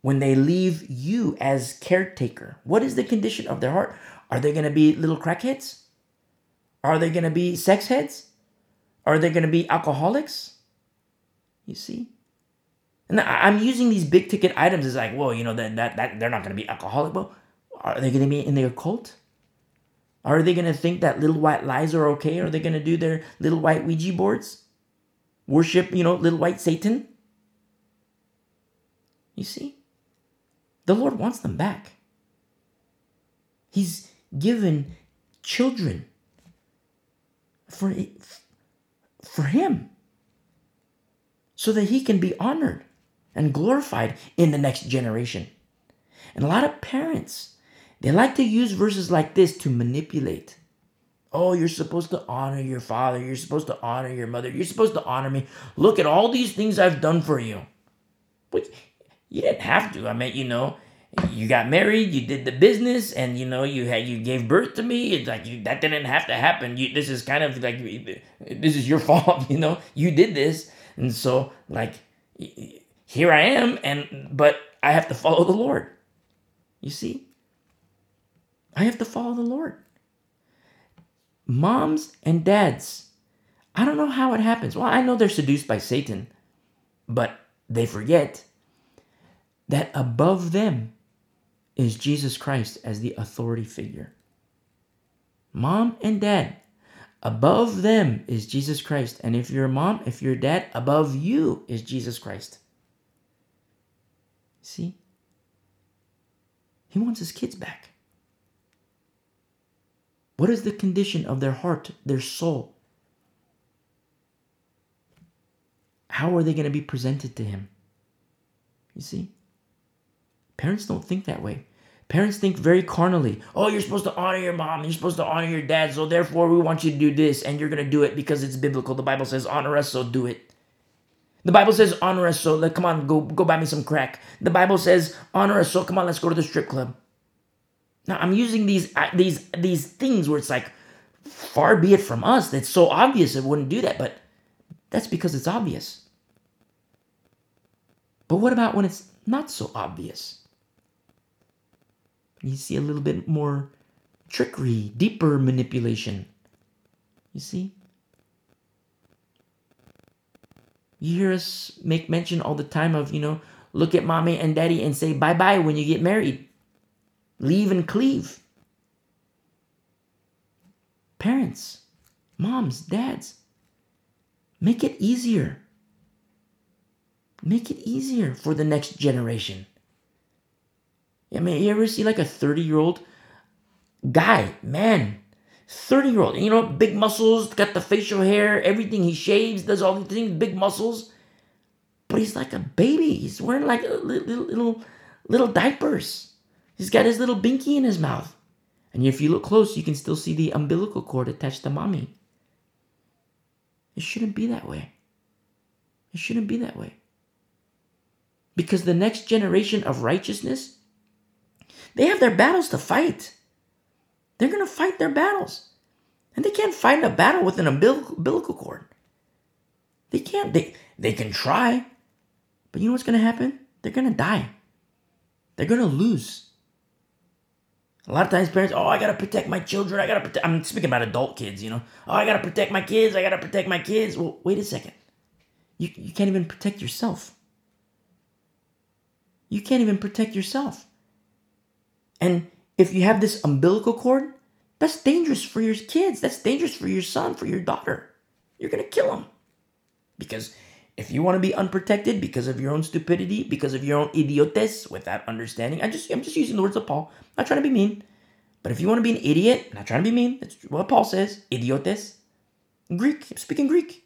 when they leave you as caretaker? What is the condition of their heart? Are they going to be little crackheads? Are they going to be sex heads? Are they going to be alcoholics? You see? And I'm using these big ticket items as like, well, you know, that, that, that they're not going to be alcoholic. Well, are they going to be in the occult? Are they going to think that little white lies are okay? Are they going to do their little white Ouija boards? Worship, you know, little white Satan? You see? The Lord wants them back. He's given children for, for Him so that He can be honored and glorified in the next generation. And a lot of parents, they like to use verses like this to manipulate. Oh, you're supposed to honor your father. You're supposed to honor your mother. You're supposed to honor me. Look at all these things I've done for you. But you didn't have to. I mean, you know, you got married, you did the business, and you know, you had you gave birth to me. It's like you, that didn't have to happen. You, this is kind of like this is your fault. You know, you did this, and so like here I am, and but I have to follow the Lord. You see? I have to follow the Lord. Moms and dads, I don't know how it happens. Well, I know they're seduced by Satan, but they forget that above them is Jesus Christ as the authority figure. Mom and dad, above them is Jesus Christ. And if you're a mom, if you're a dad, above you is Jesus Christ. See? He wants his kids back. What is the condition of their heart, their soul? How are they going to be presented to him? You see? Parents don't think that way. Parents think very carnally. Oh, you're supposed to honor your mom. You're supposed to honor your dad. So therefore, we want you to do this, and you're going to do it because it's biblical. The Bible says, honor us, so do it. The Bible says honor us, so like, come on, go go buy me some crack. The Bible says honor us, so come on, let's go to the strip club. Now I'm using these these these things where it's like, far be it from us. That's so obvious it wouldn't do that, but that's because it's obvious. But what about when it's not so obvious? You see a little bit more trickery, deeper manipulation. You see? You hear us make mention all the time of, you know, look at mommy and daddy and say bye bye when you get married. Leave and cleave. Parents, moms, dads, make it easier. Make it easier for the next generation. I mean, you ever see like a 30 year old guy, man, 30 year old, you know, big muscles, got the facial hair, everything. He shaves, does all these things, big muscles. But he's like a baby. He's wearing like little, little, little diapers. He's got his little binky in his mouth. And if you look close, you can still see the umbilical cord attached to mommy. It shouldn't be that way. It shouldn't be that way. Because the next generation of righteousness, they have their battles to fight. They're going to fight their battles. And they can't fight a battle with an umbilical cord. They can't. They, they can try. But you know what's going to happen? They're going to die. They're going to lose. A lot of times parents, oh, I gotta protect my children. I gotta protect. I'm speaking about adult kids, you know. Oh, I gotta protect my kids. I gotta protect my kids. Well, wait a second. You, you can't even protect yourself. You can't even protect yourself. And if you have this umbilical cord, that's dangerous for your kids. That's dangerous for your son, for your daughter. You're gonna kill them. Because if you want to be unprotected because of your own stupidity, because of your own idiotes without understanding, I just I'm just using the words of Paul. I'm not trying to be mean. But if you want to be an idiot, I'm not trying to be mean. That's what Paul says. Idiotes. Greek. I'm speaking Greek.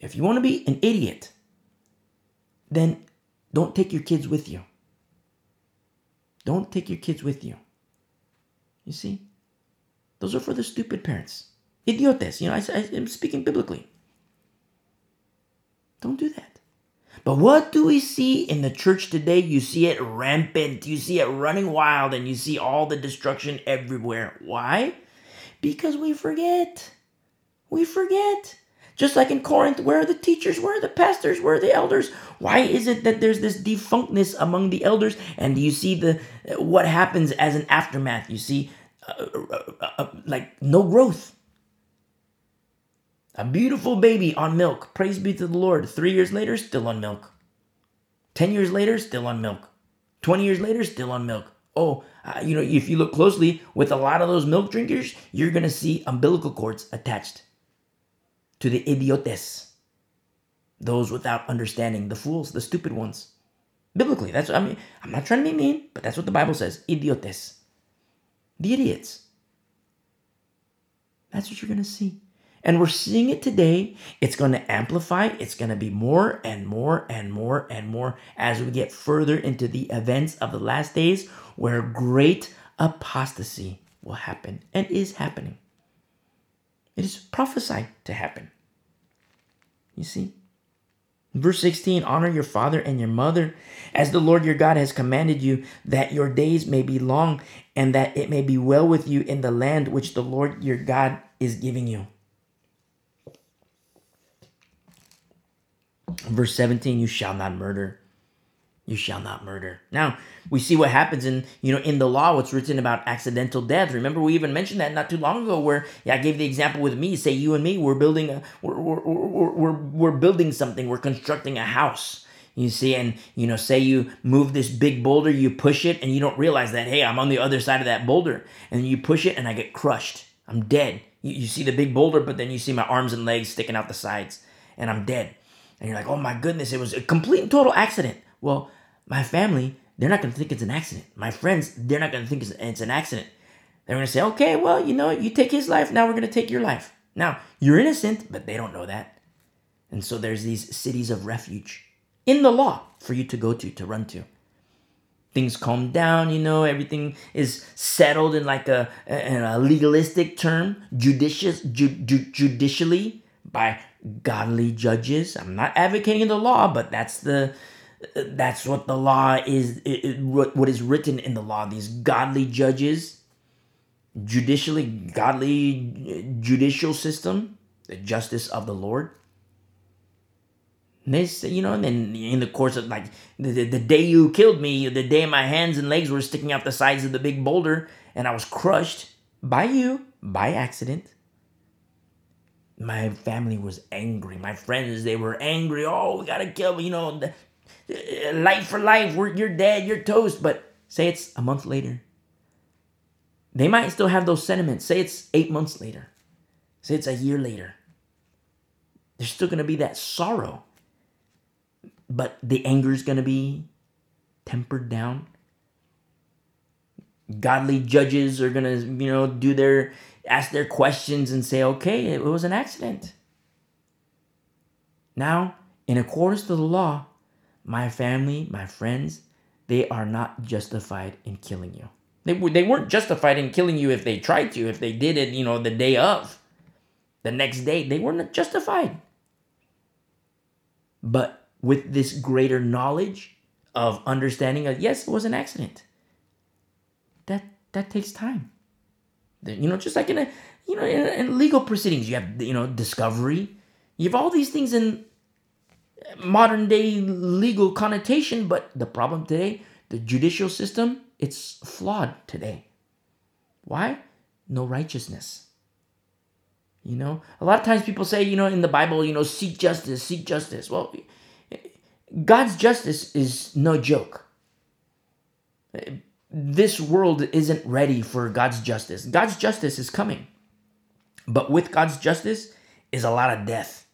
If you want to be an idiot, then don't take your kids with you. Don't take your kids with you. You see? Those are for the stupid parents. Idiotes. You know, I, I, I'm speaking biblically. Don't do that. But what do we see in the church today? You see it rampant. You see it running wild and you see all the destruction everywhere. Why? Because we forget. We forget. Just like in Corinth, where are the teachers? Where are the pastors? Where are the elders? Why is it that there's this defunctness among the elders? And you see the what happens as an aftermath? You see, uh, uh, uh, like no growth. A beautiful baby on milk. Praise be to the Lord. Three years later, still on milk. Ten years later, still on milk. Twenty years later, still on milk. Oh, uh, you know, if you look closely with a lot of those milk drinkers, you're going to see umbilical cords attached to the idiotes. Those without understanding, the fools, the stupid ones. Biblically, that's I mean, I'm not trying to be mean, but that's what the Bible says. Idiotes. The idiots. That's what you're going to see. And we're seeing it today. It's going to amplify. It's going to be more and more and more and more as we get further into the events of the last days where great apostasy will happen and is happening. It is prophesied to happen. You see? Verse 16 Honor your father and your mother, as the Lord your God has commanded you, that your days may be long and that it may be well with you in the land which the Lord your God is giving you. Verse 17, you shall not murder. You shall not murder. Now, we see what happens in, you know, in the law, what's written about accidental death. Remember, we even mentioned that not too long ago where yeah, I gave the example with me, say you and me, we're building a, we're, we're, we're, we're, we're building something, we're constructing a house. You see, and you know, say you move this big boulder, you push it, and you don't realize that, hey, I'm on the other side of that boulder. And you push it and I get crushed. I'm dead. You, you see the big boulder, but then you see my arms and legs sticking out the sides, and I'm dead and you're like, oh my goodness, it was a complete and total accident. Well, my family, they're not going to think it's an accident. My friends, they're not going to think it's an accident. They're going to say, okay, well, you know, you take his life, now we're going to take your life. Now, you're innocent, but they don't know that. And so there's these cities of refuge in the law for you to go to, to run to. Things calm down, you know, everything is settled in like a, a legalistic term, judicious, ju, ju, judicially by godly judges. I'm not advocating the law, but that's the that's what the law is it, it, what is written in the law these godly judges judicially godly uh, judicial system the justice of the lord this you know and then in the course of like the, the, the day you killed me the day my hands and legs were sticking out the sides of the big boulder and i was crushed by you by accident my family was angry. My friends, they were angry. Oh, we gotta kill, you know, the, uh, life for life. We're, you're dead. You're toast. But say it's a month later. They might still have those sentiments. Say it's eight months later. Say it's a year later. There's still gonna be that sorrow. But the anger is gonna be tempered down. Godly judges are gonna, you know, do their ask their questions and say, okay, it was an accident. Now, in accordance to the law, my family, my friends, they are not justified in killing you. They, they weren't justified in killing you if they tried to, if they did it, you know, the day of, the next day. They weren't justified. But with this greater knowledge of understanding of, yes, it was an accident, that, that takes time. You know, just like in a you know in, in legal proceedings, you have you know discovery. You have all these things in modern day legal connotation, but the problem today, the judicial system, it's flawed today. Why? No righteousness. You know, a lot of times people say, you know, in the Bible, you know, seek justice, seek justice. Well, God's justice is no joke. This world isn't ready for God's justice. God's justice is coming. But with God's justice is a lot of death.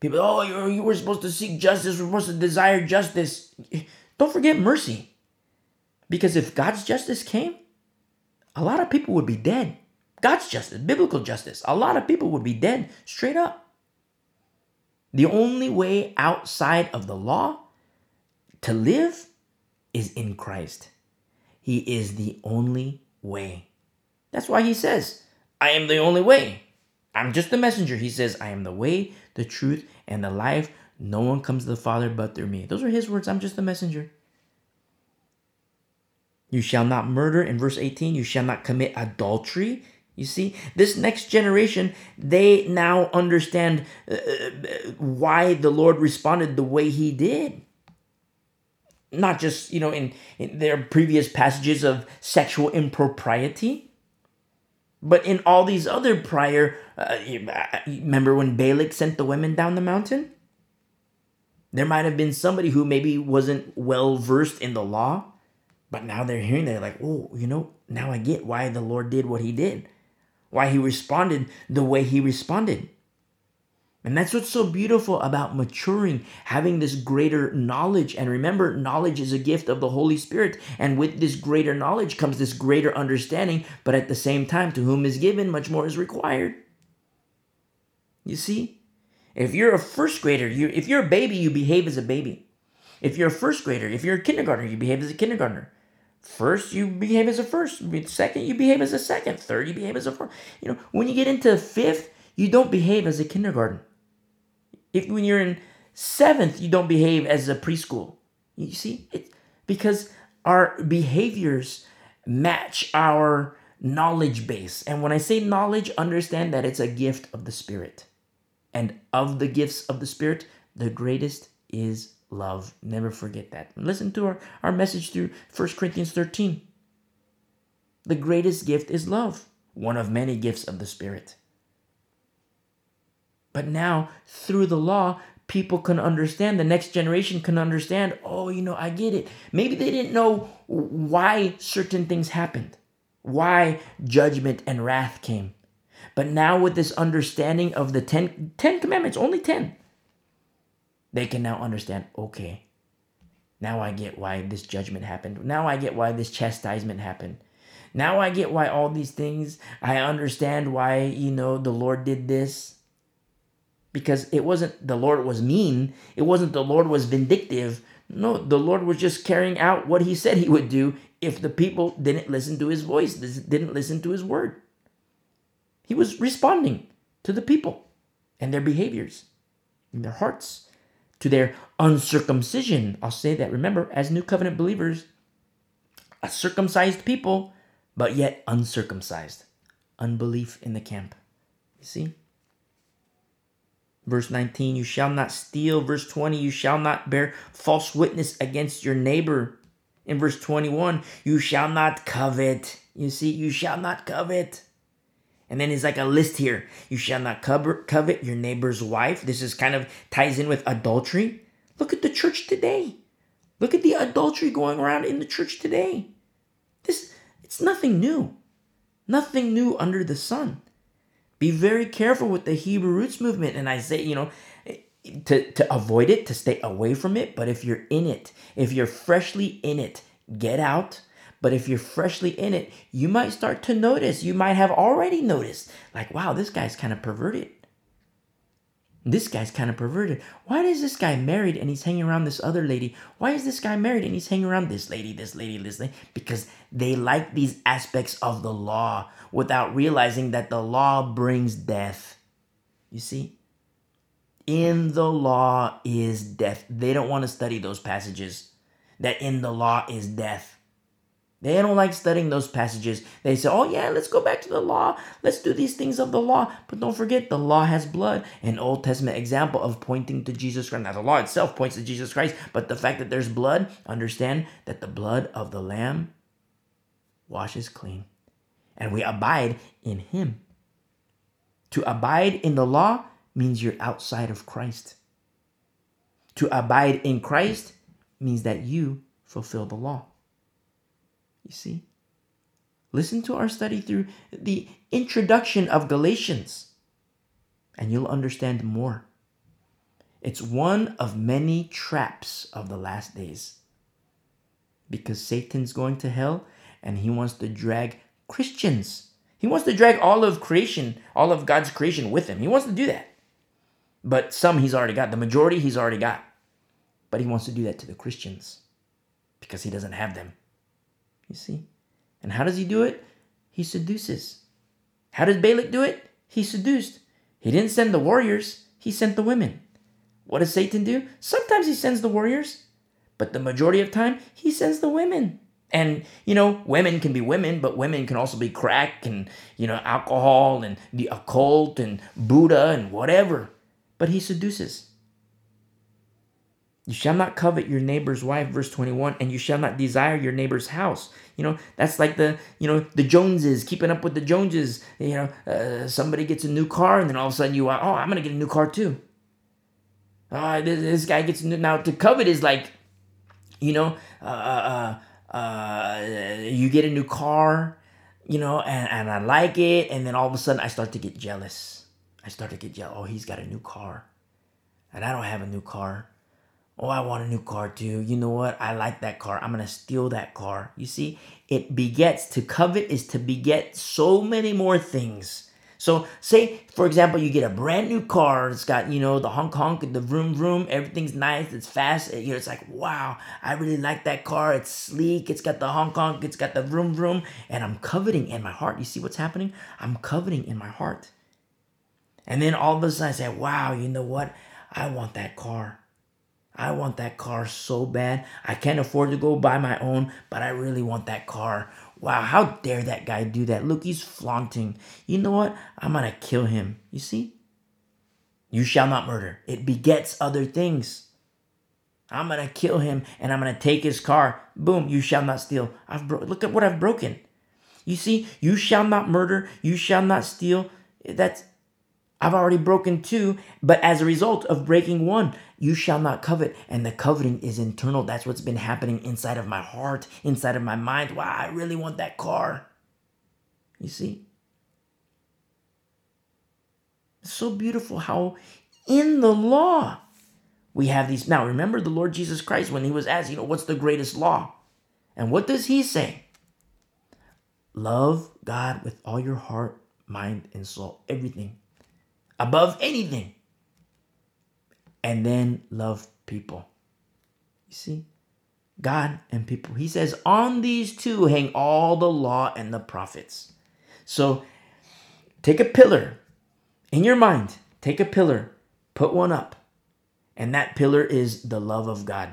People, oh, you, you were supposed to seek justice, we're supposed to desire justice. Don't forget mercy. Because if God's justice came, a lot of people would be dead. God's justice, biblical justice, a lot of people would be dead straight up. The only way outside of the law to live is in Christ. He is the only way. That's why he says, I am the only way. I'm just the messenger. He says, I am the way, the truth, and the life. No one comes to the Father but through me. Those are his words. I'm just the messenger. You shall not murder. In verse 18, you shall not commit adultery. You see, this next generation, they now understand uh, uh why the Lord responded the way he did. Not just, you know, in, in their previous passages of sexual impropriety, but in all these other prior, uh, remember when Balak sent the women down the mountain? There might have been somebody who maybe wasn't well versed in the law, but now they're hearing they're like, oh, you know, now I get why the Lord did what he did, why he responded the way he responded. And that's what's so beautiful about maturing, having this greater knowledge. And remember, knowledge is a gift of the Holy Spirit. And with this greater knowledge comes this greater understanding. But at the same time, to whom is given, much more is required. You see? If you're a first grader, you if you're a baby, you behave as a baby. If you're a first grader, if you're a kindergartner, you behave as a kindergartner. First, you behave as a first. Second, you behave as a second. Third, you behave as a fourth. You know, when you get into fifth, you don't behave as a kindergarten. If when you're in seventh, you don't behave as a preschool. You see, it because our behaviors match our knowledge base. And when I say knowledge, understand that it's a gift of the Spirit. And of the gifts of the Spirit, the greatest is love. Never forget that. Listen to our, our message through 1 Corinthians 13. The greatest gift is love, one of many gifts of the Spirit. But now, through the law, people can understand, the next generation can understand, oh, you know, I get it. Maybe they didn't know why certain things happened, why judgment and wrath came. But now, with this understanding of the ten, ten commandments, only 10, they can now understand, okay, now I get why this judgment happened. Now I get why this chastisement happened. Now I get why all these things, I understand why, you know, the Lord did this because it wasn't the Lord was mean, it wasn't the Lord was vindictive. No, the Lord was just carrying out what he said he would do if the people didn't listen to his voice, didn't listen to his word. He was responding to the people and their behaviors, and their hearts, to their uncircumcision. I'll say that. Remember, as new covenant believers, a circumcised people, but yet uncircumcised. Unbelief in the camp. You see? Verse 19, you shall not steal. Verse 20, you shall not bear false witness against your neighbor. In verse 21, you shall not covet. You see, you shall not covet. And then it's like a list here. You shall not covet your neighbor's wife. This is kind of ties in with adultery. Look at the church today. Look at the adultery going around in the church today. This it's nothing new. Nothing new under the sun. Be very careful with the Hebrew roots movement. And I say, you know, to, to avoid it, to stay away from it. But if you're in it, if you're freshly in it, get out. But if you're freshly in it, you might start to notice, you might have already noticed, like, wow, this guy's kind of perverted. This guy's kind of perverted. Why is this guy married and he's hanging around this other lady? Why is this guy married and he's hanging around this lady, this lady, this lady? Because they like these aspects of the law without realizing that the law brings death. You see? In the law is death. They don't want to study those passages. That in the law is death. They don't like studying those passages. They say, oh, yeah, let's go back to the law. Let's do these things of the law. But don't forget, the law has blood. An Old Testament example of pointing to Jesus Christ. Now, the law itself points to Jesus Christ, but the fact that there's blood, understand that the blood of the Lamb washes clean. And we abide in Him. To abide in the law means you're outside of Christ. To abide in Christ means that you fulfill the law. You see? Listen to our study through the introduction of Galatians, and you'll understand more. It's one of many traps of the last days. Because Satan's going to hell and he wants to drag Christians. He wants to drag all of creation, all of God's creation with him. He wants to do that. But some he's already got. The majority he's already got. But he wants to do that to the Christians because he doesn't have them. You see? And how does he do it? He seduces. How does Balak do it? He seduced. He didn't send the warriors, he sent the women. What does Satan do? Sometimes he sends the warriors, but the majority of time he sends the women. And you know, women can be women, but women can also be crack and you know, alcohol and the occult and Buddha and whatever. But he seduces. You shall not covet your neighbor's wife, verse 21, and you shall not desire your neighbor's house. You know, that's like the, you know, the Joneses, keeping up with the Joneses. You know, uh, somebody gets a new car, and then all of a sudden you are, oh, I'm going to get a new car too. Uh, this, this guy gets now to covet is like, you know, uh, uh, uh, you get a new car, you know, and, and I like it, and then all of a sudden I start to get jealous. I start to get jealous. Oh, he's got a new car, and I don't have a new car. Oh, I want a new car too. You know what? I like that car. I'm gonna steal that car. You see, it begets to covet is to beget so many more things so say, for example, you get a brand new car. It's got, you know, the honk honk, the vroom vroom. Everything's nice. It's fast. You know, it's like, wow, I really like that car. It's sleek. It's got the honk honk. It's got the vroom vroom. And I'm coveting in my heart. You see what's happening? I'm coveting in my heart. And then all of a sudden I say, wow, you know what? I want that car. I want that car so bad. I can't afford to go buy my own, but I really want that car. Wow, how dare that guy do that? Look, he's flaunting. You know what? I'm going to kill him. You see? You shall not murder. It begets other things. I'm going to kill him and I'm going to take his car. Boom, you shall not steal. I've bro- look at what I've broken. You see, you shall not murder, you shall not steal. That's I've already broken two, but as a result of breaking one, you shall not covet. And the coveting is internal. That's what's been happening inside of my heart, inside of my mind. Wow, I really want that car. You see? It's so beautiful how in the law we have these. Now, remember the Lord Jesus Christ when he was asked, you know, what's the greatest law? And what does he say? Love God with all your heart, mind, and soul, everything above anything. And then love people. You see? God and people. He says, on these two hang all the law and the prophets. So take a pillar in your mind, take a pillar, put one up, and that pillar is the love of God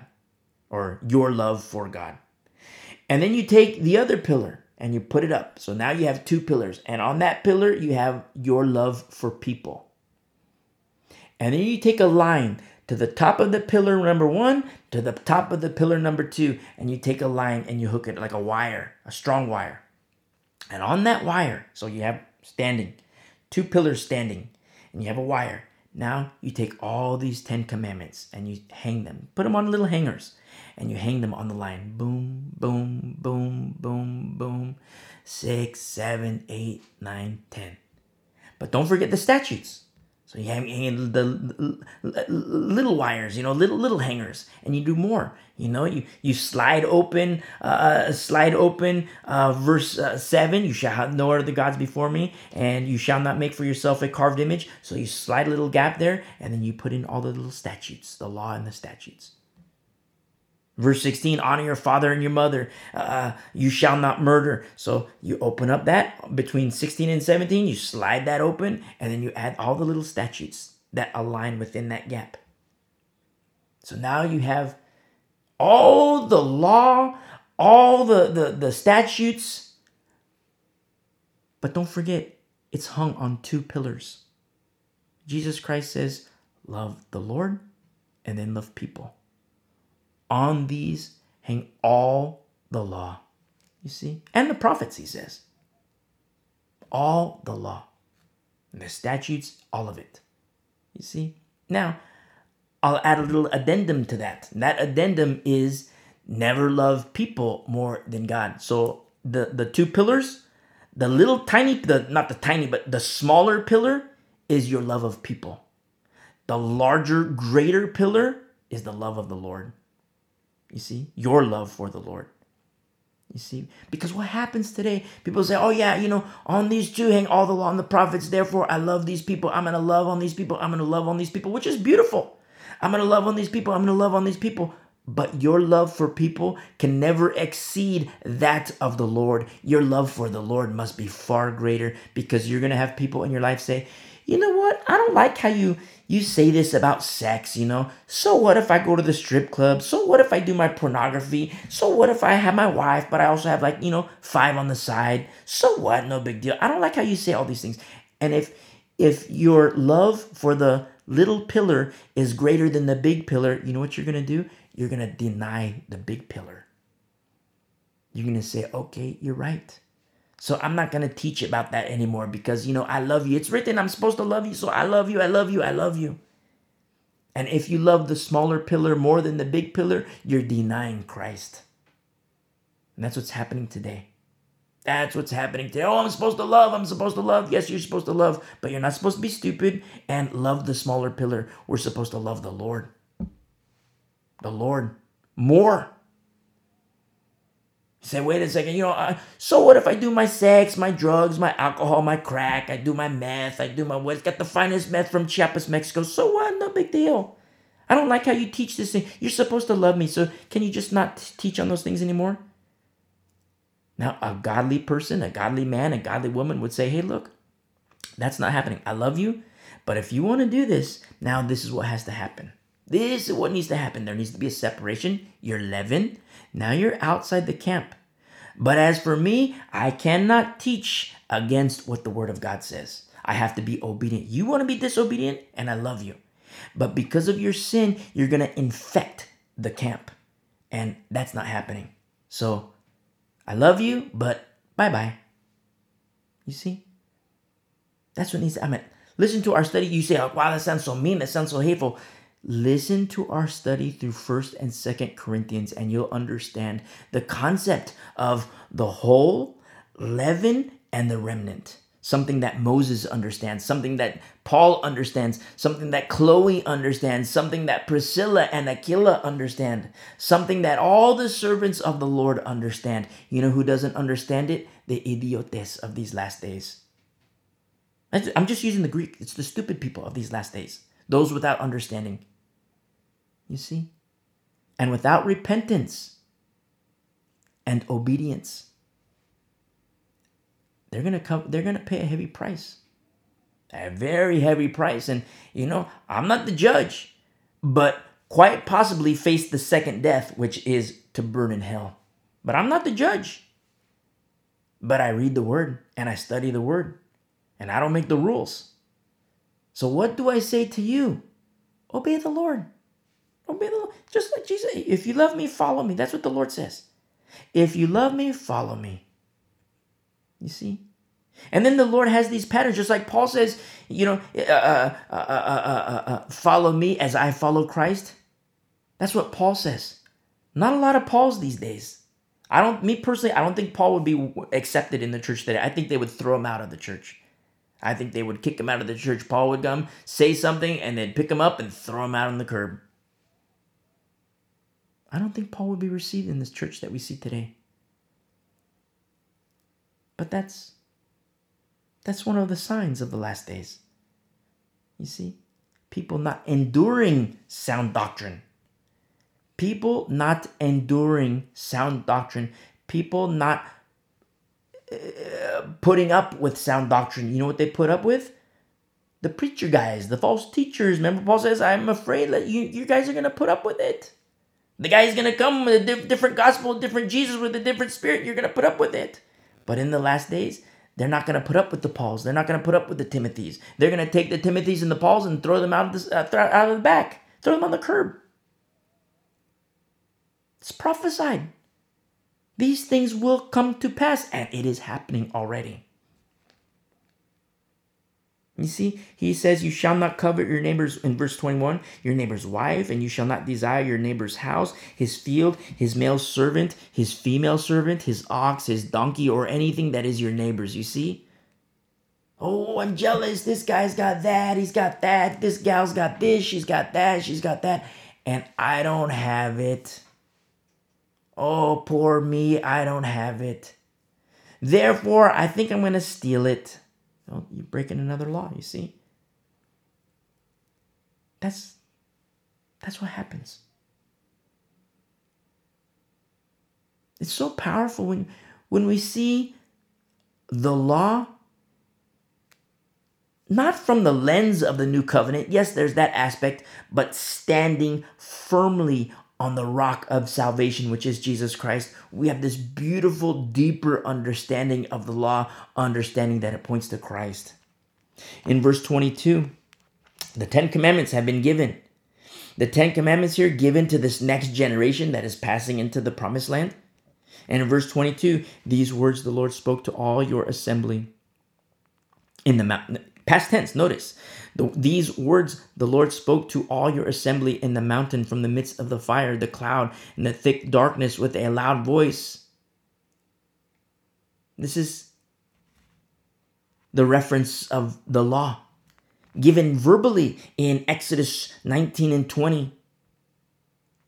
or your love for God. And then you take the other pillar and you put it up. So now you have two pillars, and on that pillar, you have your love for people. And then you take a line to the top of the pillar number one to the top of the pillar number two, and you take a line and you hook it like a wire, a strong wire. And on that wire, so you have standing, two pillars standing, and you have a wire. Now you take all these Ten Commandments and you hang them, put them on little hangers, and you hang them on the line. Boom, boom, boom, boom, boom. Six, seven, eight, nine, ten. But don't forget the statutes. So you hang the little wires, you know, little little hangers, and you do more. You know, you you slide open, uh, uh, slide open, uh, verse uh, seven. You shall have no other gods before me, and you shall not make for yourself a carved image. So you slide a little gap there, and then you put in all the little statutes, the law and the statutes. Verse 16, honor your father and your mother. Uh, you shall not murder. So you open up that between 16 and 17, you slide that open, and then you add all the little statutes that align within that gap. So now you have all the law, all the, the, the statutes. But don't forget, it's hung on two pillars. Jesus Christ says, love the Lord and then love people. On these hang all the law. You see? And the prophets, he says. All the law. The statutes, all of it. You see? Now, I'll add a little addendum to that. And that addendum is never love people more than God. So the the two pillars, the little tiny the not the tiny but the smaller pillar is your love of people. The larger greater pillar is the love of the Lord. You see? Your love for the Lord. You see? Because what happens today, people say, oh, yeah, you know, on these two hang all the law and the prophets. Therefore, I love these people. I'm going to love on these people. I'm going to love on these people, which is beautiful. I'm going to love on these people. I'm going to love on these people. But your love for people can never exceed that of the Lord. Your love for the Lord must be far greater because you're going to have people in your life say, you know what? I don't like how you you say this about sex, you know. So what if I go to the strip club? So what if I do my pornography? So what if I have my wife, but I also have like, you know, five on the side? So what? No big deal. I don't like how you say all these things. And if if your love for the little pillar is greater than the big pillar, you know what you're going to do? You're going to deny the big pillar. You're going to say, "Okay, you're right." So I'm not going to teach about that anymore because, you know, I love you. It's written, I'm supposed to love you. So I love you. I love you. I love you. And if you love the smaller pillar more than the big pillar, you're denying Christ. And that's what's happening today. That's what's happening today. Oh, I'm supposed to love. I'm supposed to love. Yes, you're supposed to love, but you're not supposed to be stupid and love the smaller pillar. We're supposed to love the Lord. The Lord more say, wait a second, you know, uh, so what if I do my sex, my drugs, my alcohol, my crack, I do my meth, I do my what? Got the finest meth from Chiapas, Mexico. So what? No big deal. I don't like how you teach this thing. You're supposed to love me, so can you just not teach on those things anymore? Now, a godly person, a godly man, a godly woman would say, hey, look, that's not happening. I love you, but if you want to do this, now this is what has to happen. This is what needs to happen. There needs to be a separation. You're leaven. Now you're outside the camp. But as for me, I cannot teach against what the word of God says. I have to be obedient. You want to be disobedient, and I love you. But because of your sin, you're going to infect the camp. And that's not happening. So I love you, but bye bye. You see? That's what needs to, mean, listen to our study. You say, oh, wow, that sounds so mean. That sounds so hateful. Listen to our study through 1st and 2nd Corinthians and you'll understand the concept of the whole, leaven, and the remnant. Something that Moses understands, something that Paul understands, something that Chloe understands, something that Priscilla and Aquila understand, something that all the servants of the Lord understand. You know who doesn't understand it? The idiotes of these last days. I'm just using the Greek. It's the stupid people of these last days, those without understanding. You see? And without repentance and obedience, they're gonna come, they're gonna pay a heavy price. A very heavy price. And you know, I'm not the judge, but quite possibly face the second death, which is to burn in hell. But I'm not the judge. But I read the word and I study the word. And I don't make the rules. So what do I say to you? Obey the Lord. Obey the. Just like Jesus. If you love me, follow me. That's what the Lord says. If you love me, follow me. You see? And then the Lord has these patterns, just like Paul says, you know, uh, uh, uh, follow me as I follow Christ. That's what Paul says. Not a lot of Pauls these days. I don't, me personally, I don't think Paul would be accepted in the church today. I think they would throw him out of the church. I think they would kick him out of the church. Paul would come, say something, and then pick him up and throw him out on the curb. I don't think Paul would be received in this church that we see today. But that's that's one of the signs of the last days. You see, people not enduring sound doctrine. People not enduring sound doctrine. People not uh, putting up with sound doctrine. You know what they put up with? The preacher guys, the false teachers. Remember, Paul says, I'm afraid that you, you guys are going to put up with it. The guy's going to come with a diff- different gospel, different Jesus with a different spirit. You're going to put up with it. But in the last days, they're not going to put up with the Pauls. They're not going to put up with the Timothys. They're going to take the Timothys and the Pauls and throw them out of the, uh, out of the back, throw them on the curb. It's prophesied. These things will come to pass, and it is happening already. You see, he says, You shall not covet your neighbor's, in verse 21, your neighbor's wife, and you shall not desire your neighbor's house, his field, his male servant, his female servant, his ox, his donkey, or anything that is your neighbor's. You see? Oh, I'm jealous. This guy's got that. He's got that. This gal's got this. She's got that. She's got that. And I don't have it. Oh, poor me. I don't have it. Therefore, I think I'm going to steal it. Well, you're breaking another law, you see? That's that's what happens. It's so powerful when when we see the law not from the lens of the new covenant. Yes, there's that aspect, but standing firmly on the rock of salvation, which is Jesus Christ, we have this beautiful, deeper understanding of the law, understanding that it points to Christ. In verse 22, the Ten Commandments have been given. The Ten Commandments here given to this next generation that is passing into the promised land. And in verse 22, these words the Lord spoke to all your assembly in the mountain. Past tense, notice. The, these words the Lord spoke to all your assembly in the mountain from the midst of the fire, the cloud, and the thick darkness with a loud voice. This is the reference of the law given verbally in Exodus 19 and 20.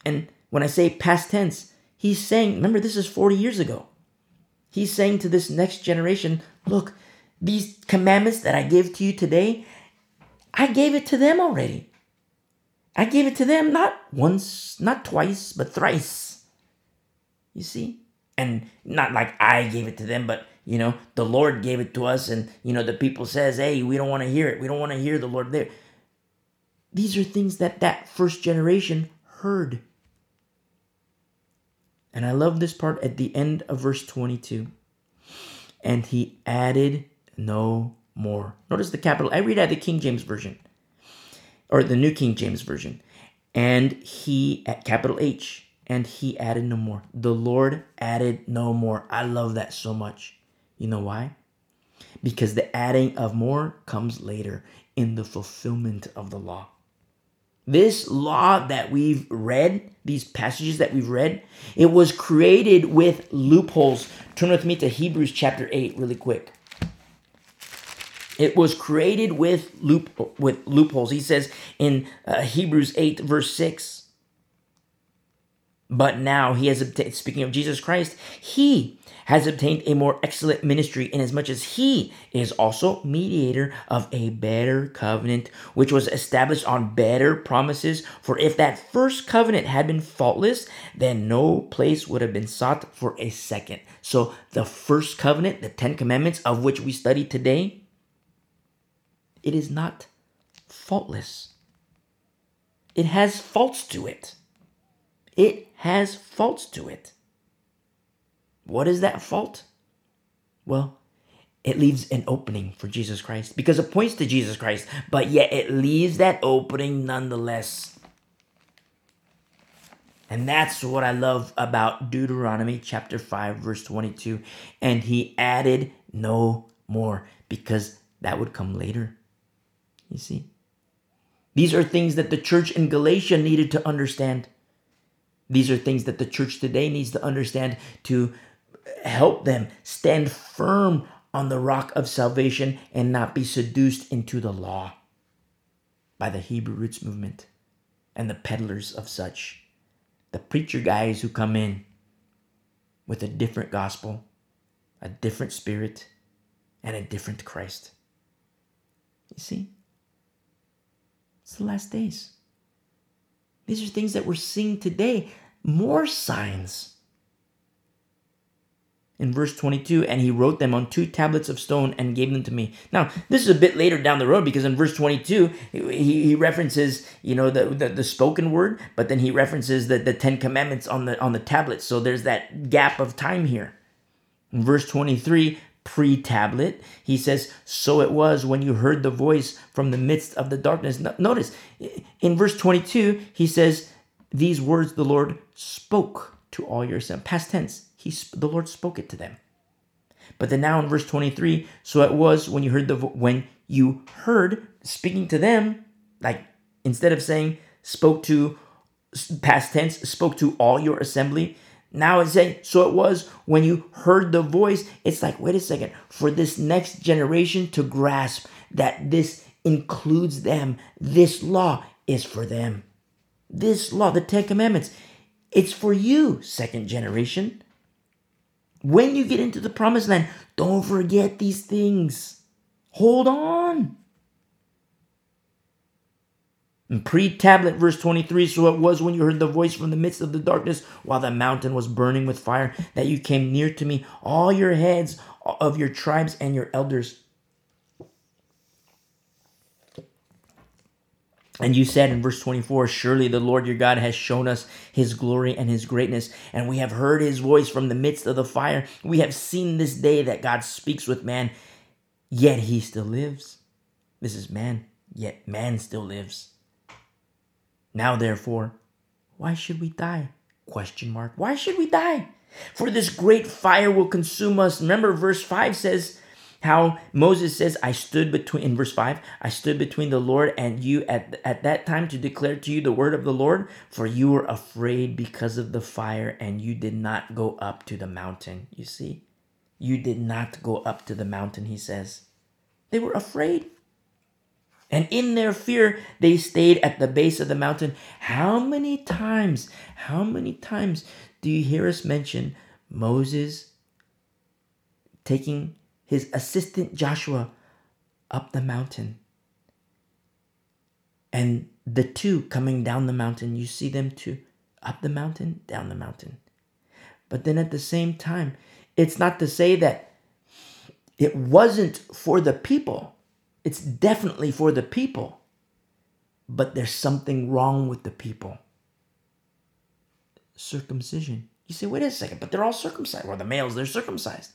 And when I say past tense, he's saying, remember, this is 40 years ago. He's saying to this next generation, look, these commandments that I give to you today, I gave it to them already. I gave it to them not once, not twice, but thrice. You see? And not like I gave it to them, but you know, the Lord gave it to us and you know the people says, "Hey, we don't want to hear it. We don't want to hear the Lord there." These are things that that first generation heard. And I love this part at the end of verse 22. And he added no more. Notice the capital. I read out the King James Version or the New King James Version. And he, at capital H, and he added no more. The Lord added no more. I love that so much. You know why? Because the adding of more comes later in the fulfillment of the law. This law that we've read, these passages that we've read, it was created with loopholes. Turn with me to Hebrews chapter 8 really quick. It was created with loop with loopholes. He says in uh, Hebrews 8 verse 6. But now he has obtained, speaking of Jesus Christ, he has obtained a more excellent ministry inasmuch as he is also mediator of a better covenant, which was established on better promises. For if that first covenant had been faultless, then no place would have been sought for a second. So the first covenant, the Ten Commandments of which we study today, it is not faultless. It has faults to it. It has faults to it. What is that fault? Well, it leaves an opening for Jesus Christ because it points to Jesus Christ, but yet it leaves that opening nonetheless. And that's what I love about Deuteronomy chapter 5, verse 22. And he added no more because that would come later. You see? These are things that the church in Galatia needed to understand. These are things that the church today needs to understand to help them stand firm on the rock of salvation and not be seduced into the law by the Hebrew roots movement and the peddlers of such. The preacher guys who come in with a different gospel, a different spirit, and a different Christ. You see? It's the last days. These are things that we're seeing today. More signs. In verse 22, and he wrote them on two tablets of stone and gave them to me. Now, this is a bit later down the road because in verse 22, he, he references, you know, the, the, the spoken word, but then he references the, the Ten Commandments on the on the tablets. So there's that gap of time here. In verse 23, pre tablet. He says, So it was when you heard the voice from the midst of the darkness. Notice in verse 22, he says, These words the Lord spoke to all your sons. Past tense, he, the Lord spoke it to them. But then now in verse 23, so it was when you heard the vo- when you heard speaking to them, like instead of saying spoke to past tense, spoke to all your assembly. Now it's saying, so it was when you heard the voice. It's like, wait a second, for this next generation to grasp that this includes them, this law is for them. This law, the Ten Commandments, it's for you, second generation. When you get into the promised land, don't forget these things. Hold on. Pre tablet, verse 23 So it was when you heard the voice from the midst of the darkness, while the mountain was burning with fire, that you came near to me, all your heads of your tribes and your elders. And you said in verse 24, Surely the Lord your God has shown us his glory and his greatness, and we have heard his voice from the midst of the fire. We have seen this day that God speaks with man, yet he still lives. This is man, yet man still lives. Now therefore, why should we die? Question mark. Why should we die? For this great fire will consume us. Remember, verse 5 says how Moses says, I stood between, in verse 5, I stood between the Lord and you at, at that time to declare to you the word of the Lord, for you were afraid because of the fire and you did not go up to the mountain. You see, you did not go up to the mountain, he says. They were afraid. And in their fear, they stayed at the base of the mountain. How many times, how many times do you hear us mention Moses taking his assistant Joshua up the mountain? And the two coming down the mountain, you see them too, up the mountain, down the mountain. But then at the same time, it's not to say that it wasn't for the people it's definitely for the people, but there's something wrong with the people. Circumcision. You say, wait a second, but they're all circumcised. Well, the males, they're circumcised.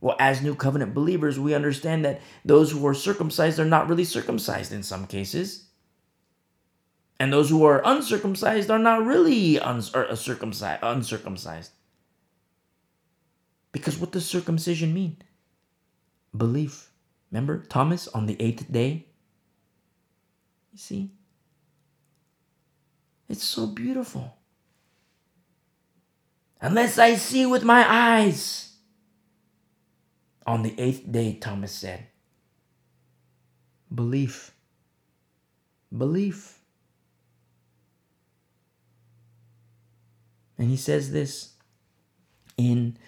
Well, as new covenant believers, we understand that those who are circumcised are not really circumcised in some cases. And those who are uncircumcised are not really uncircumcised. Uh, uncircumcised. Because what does circumcision mean? Belief. Remember Thomas on the eighth day? You see? It's so beautiful. Unless I see with my eyes. On the eighth day, Thomas said, Belief. Belief. And he says this in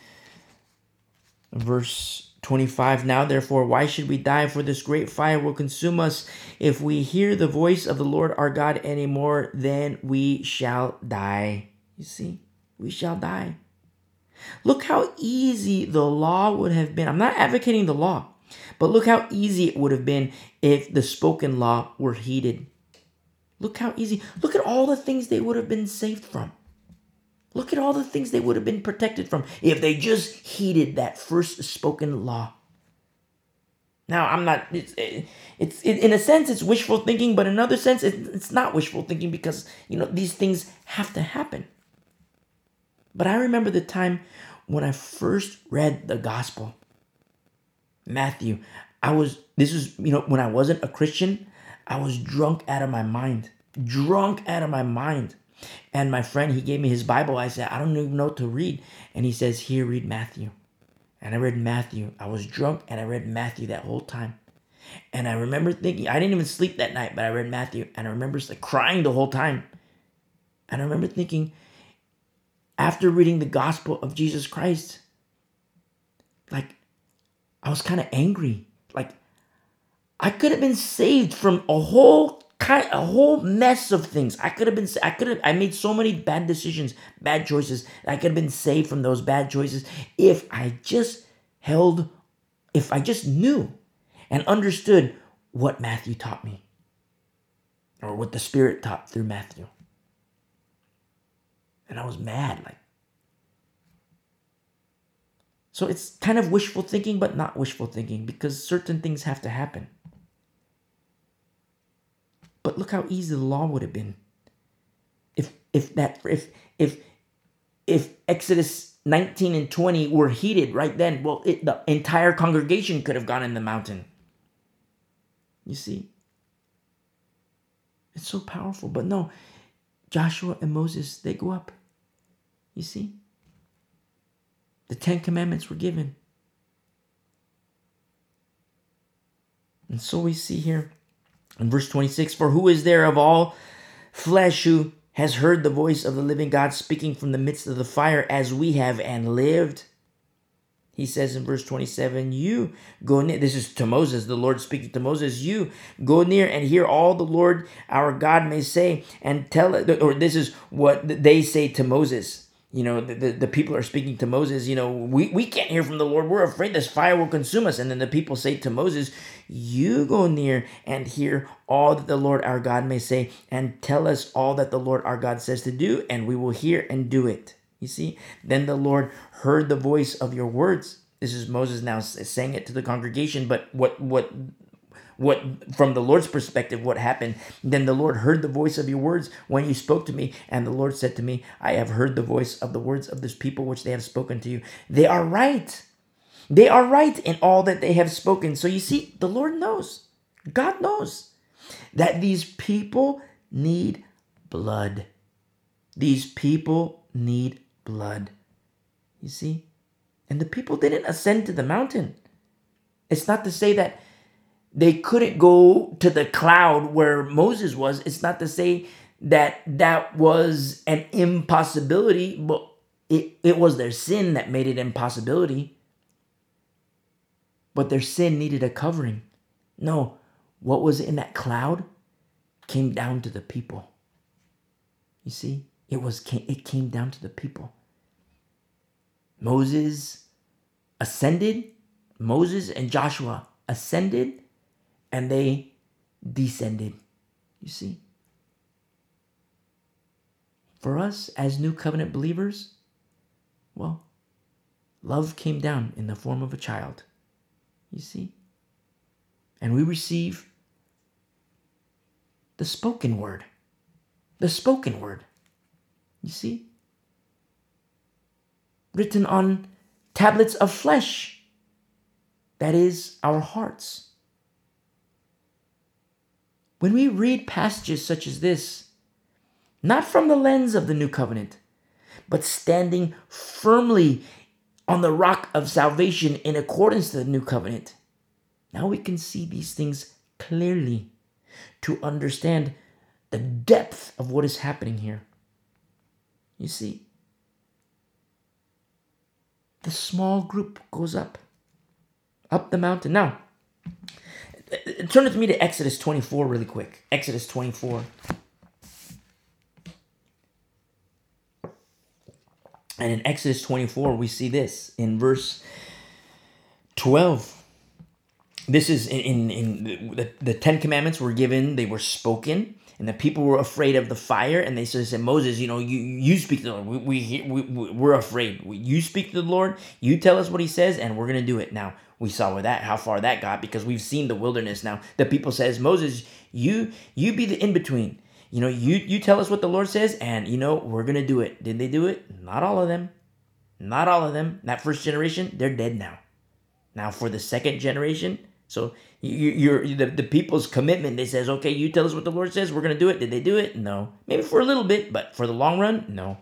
verse 25 Now therefore, why should we die? For this great fire will consume us. If we hear the voice of the Lord our God any more, then we shall die. You see, we shall die. Look how easy the law would have been. I'm not advocating the law, but look how easy it would have been if the spoken law were heeded. Look how easy. Look at all the things they would have been saved from. Look at all the things they would have been protected from if they just heeded that first spoken law. Now, I'm not, it's, it's it, in a sense, it's wishful thinking, but in another sense, it, it's not wishful thinking because, you know, these things have to happen. But I remember the time when I first read the gospel. Matthew, I was, this was, you know, when I wasn't a Christian, I was drunk out of my mind. Drunk out of my mind. And my friend, he gave me his Bible. I said, I don't even know what to read. And he says, Here, read Matthew. And I read Matthew. I was drunk and I read Matthew that whole time. And I remember thinking, I didn't even sleep that night, but I read Matthew. And I remember like crying the whole time. And I remember thinking, after reading the gospel of Jesus Christ, like I was kind of angry. Like I could have been saved from a whole kind a whole mess of things. I could have been I could have I made so many bad decisions, bad choices. I could have been saved from those bad choices if I just held if I just knew and understood what Matthew taught me or what the Spirit taught through Matthew. And I was mad like so it's kind of wishful thinking, but not wishful thinking because certain things have to happen. But look how easy the law would have been. If if that if if if Exodus 19 and 20 were heated right then, well, it, the entire congregation could have gone in the mountain. You see? It's so powerful. But no, Joshua and Moses, they go up. You see? The Ten Commandments were given. And so we see here in verse 26 For who is there of all flesh who has heard the voice of the living God speaking from the midst of the fire as we have and lived? He says in verse 27, You go near. This is to Moses, the Lord speaking to Moses. You go near and hear all the Lord our God may say and tell it. Or this is what they say to Moses. You know, the, the, the people are speaking to Moses. You know, we, we can't hear from the Lord. We're afraid this fire will consume us. And then the people say to Moses, You go near and hear all that the Lord our God may say and tell us all that the Lord our God says to do, and we will hear and do it. You see? Then the Lord heard the voice of your words. This is Moses now saying it to the congregation, but what what what from the Lord's perspective what happened? Then the Lord heard the voice of your words when you spoke to me, and the Lord said to me, I have heard the voice of the words of this people which they have spoken to you. They are right. They are right in all that they have spoken. So you see, the Lord knows. God knows that these people need blood. These people need blood. You see? And the people didn't ascend to the mountain. It's not to say that they couldn't go to the cloud where Moses was. It's not to say that that was an impossibility, but it, it was their sin that made it impossibility. But their sin needed a covering. No, what was in that cloud came down to the people. You see, it was it came down to the people. Moses ascended, Moses and Joshua ascended, and they descended. You see? For us as new covenant believers, well, love came down in the form of a child. You see? And we receive the spoken word. The spoken word. You see? written on tablets of flesh, that is, our hearts. When we read passages such as this, not from the lens of the new covenant, but standing firmly on the rock of salvation in accordance to the new covenant, now we can see these things clearly to understand the depth of what is happening here. You see, the small group goes up, up the mountain. Now, turn with me to Exodus 24 really quick. Exodus 24. And in Exodus 24, we see this in verse 12. This is in, in, in the, the Ten Commandments were given, they were spoken and the people were afraid of the fire and they said moses you know you you speak to the lord we, we, we, we're afraid you speak to the lord you tell us what he says and we're going to do it now we saw where that how far that got because we've seen the wilderness now the people says moses you you be the in-between you know you you tell us what the lord says and you know we're to do it did they do it not all of them not all of them that first generation they're dead now now for the second generation so you, are the, the people's commitment. They says, okay, you tell us what the Lord says. We're to do it. Did they do it? No. Maybe for a little bit, but for the long run, no.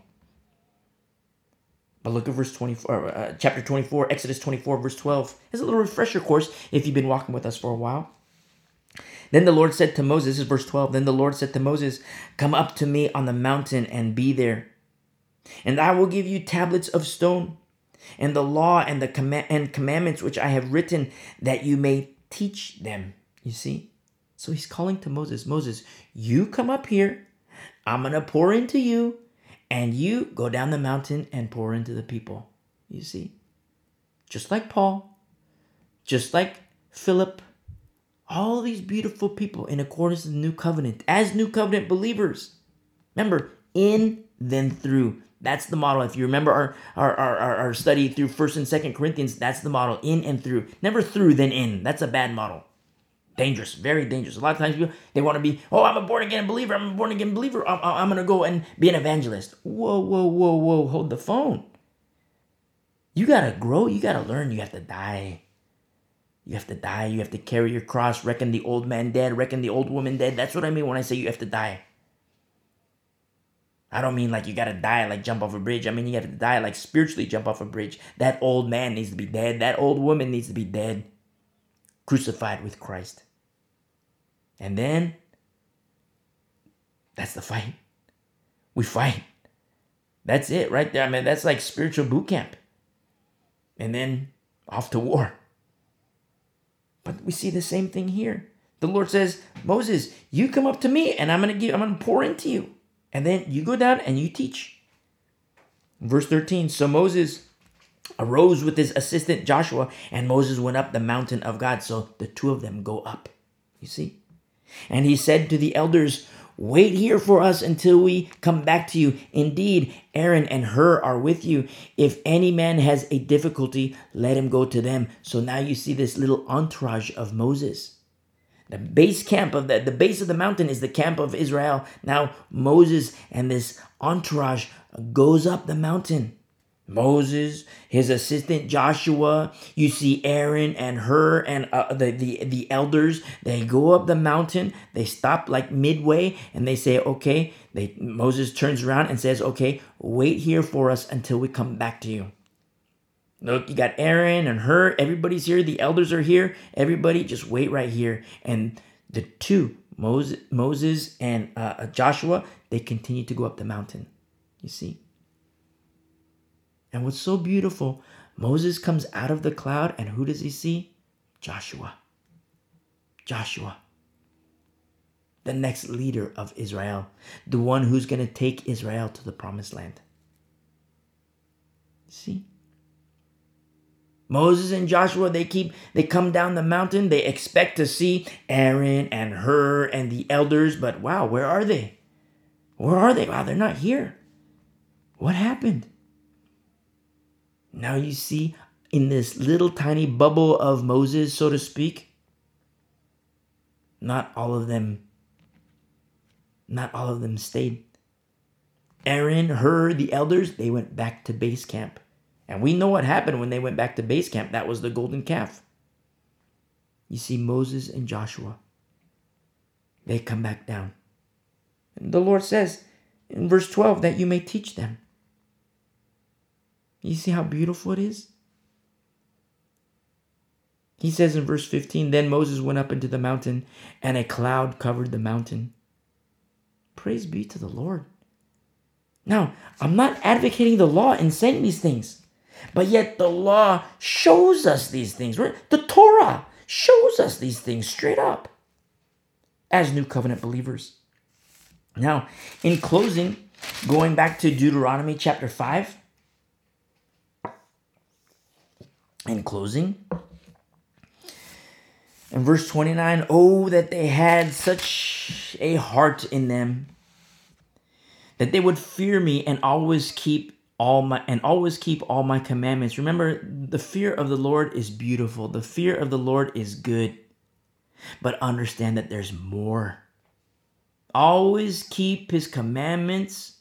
But look at verse 24, uh, chapter 24, Exodus 24, verse 12. It's a little refresher course if you've been walking with us for a while. Then the Lord said to Moses, this is verse 12. Then the Lord said to Moses, Come up to me on the mountain and be there. And I will give you tablets of stone and the law and the comm- and commandments which I have written that you may teach them. You see? So he's calling to Moses Moses, you come up here. I'm going to pour into you. And you go down the mountain and pour into the people. You see? Just like Paul, just like Philip, all these beautiful people in accordance to the new covenant, as new covenant believers. Remember, in then through. That's the model. If you remember our, our, our, our study through 1st and 2nd Corinthians, that's the model. In and through. Never through, then in. That's a bad model. Dangerous, very dangerous. A lot of times people, they want to be, oh, I'm a born again believer. I'm a born again believer. I'm, I'm to go and be an evangelist. Whoa, whoa, whoa, whoa. Hold the phone. You got to grow. You got to learn. You have to die. You have to die. You have to carry your cross. Reckon the old man dead. Reckon the old woman dead. That's what I mean when I say you have to die. I don't mean like you gotta die, like jump off a bridge. I mean you have to die, like spiritually jump off a bridge. That old man needs to be dead. That old woman needs to be dead, crucified with Christ. And then that's the fight. We fight. That's it right there. I mean, that's like spiritual boot camp. And then off to war. But we see the same thing here. The Lord says, Moses, you come up to me and I'm gonna give I'm gonna pour into you. And then you go down and you teach. Verse 13 So Moses arose with his assistant Joshua, and Moses went up the mountain of God. So the two of them go up. You see? And he said to the elders, Wait here for us until we come back to you. Indeed, Aaron and Hur are with you. If any man has a difficulty, let him go to them. So now you see this little entourage of Moses. The base camp of the, the base of the mountain is the camp of Israel. Now Moses and this entourage goes up the mountain. Moses, his assistant Joshua, you see Aaron and Hur and uh, the, the the elders. They go up the mountain. They stop like midway and they say, "Okay." They Moses turns around and says, "Okay, wait here for us until we come back to you." Look, you got Aaron and Hur, Everybody's here. The elders are here. Everybody, just wait right here. And the two, Moses, Moses and uh, Joshua, they continue to go up the mountain. You see. And what's so beautiful, Moses comes out of the cloud, and who does he see? Joshua. Joshua. The next leader of Israel, the one who's going to take Israel to the promised land. See? Moses and Joshua, they keep, they come down the mountain. They expect to see Aaron and Hur and the elders, but wow, where are they? Where are they? Wow, they're not here. What happened? Now you see in this little tiny bubble of Moses, so to speak, not all of them, not all of them stayed. Aaron, Hur, the elders, they went back to base camp. And we know what happened when they went back to base camp. That was the golden calf. You see, Moses and Joshua, they come back down. And the Lord says in verse 12 that you may teach them. You see how beautiful it is? He says in verse 15 Then Moses went up into the mountain, and a cloud covered the mountain. Praise be to the Lord. Now, I'm not advocating the law and saying these things. But yet the law shows us these things. The Torah shows us these things straight up as new covenant believers. Now, in closing, going back to Deuteronomy chapter 5, in closing, in verse 29, oh, that they had such a heart in them, that they would fear me and always keep all my and always keep all my commandments. Remember, the fear of the Lord is beautiful. The fear of the Lord is good. But understand that there's more. Always keep his commandments.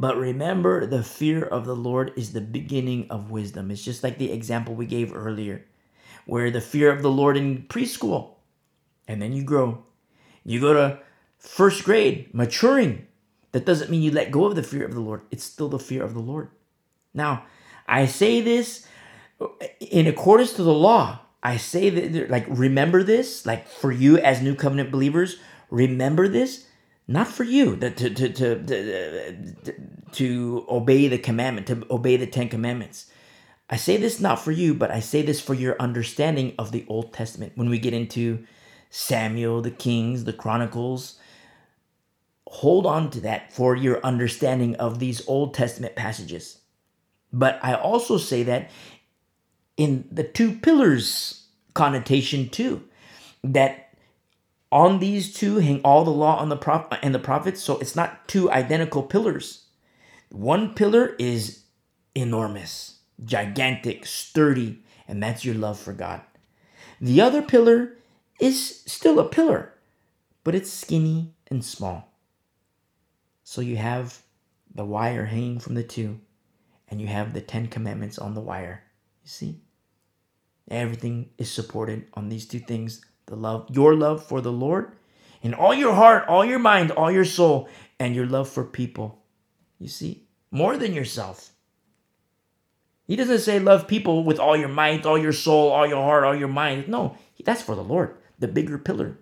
But remember, the fear of the Lord is the beginning of wisdom. It's just like the example we gave earlier, where the fear of the Lord in preschool, and then you grow. You go to first grade, maturing, that doesn't mean you let go of the fear of the Lord. It's still the fear of the Lord. Now, I say this in accordance to the law. I say that, like, remember this, like, for you as new covenant believers, remember this, not for you to, to, to, to, to obey the commandment, to obey the Ten Commandments. I say this not for you, but I say this for your understanding of the Old Testament. When we get into Samuel, the Kings, the Chronicles, hold on to that for your understanding of these Old Testament passages. But I also say that in the two pillars connotation too, that on these two hang all the law on the prop and the prophets. So it's not two identical pillars. One pillar is enormous, gigantic, sturdy, and that's your love for God. The other pillar is still a pillar, but it's skinny and small. So you have the wire hanging from the two, and you have the Ten Commandments on the wire. You see? Everything is supported on these two things the love, your love for the Lord, and all your heart, all your mind, all your soul, and your love for people. You see, more than yourself. He doesn't say love people with all your might, all your soul, all your heart, all your mind. No, that's for the Lord, the bigger pillar.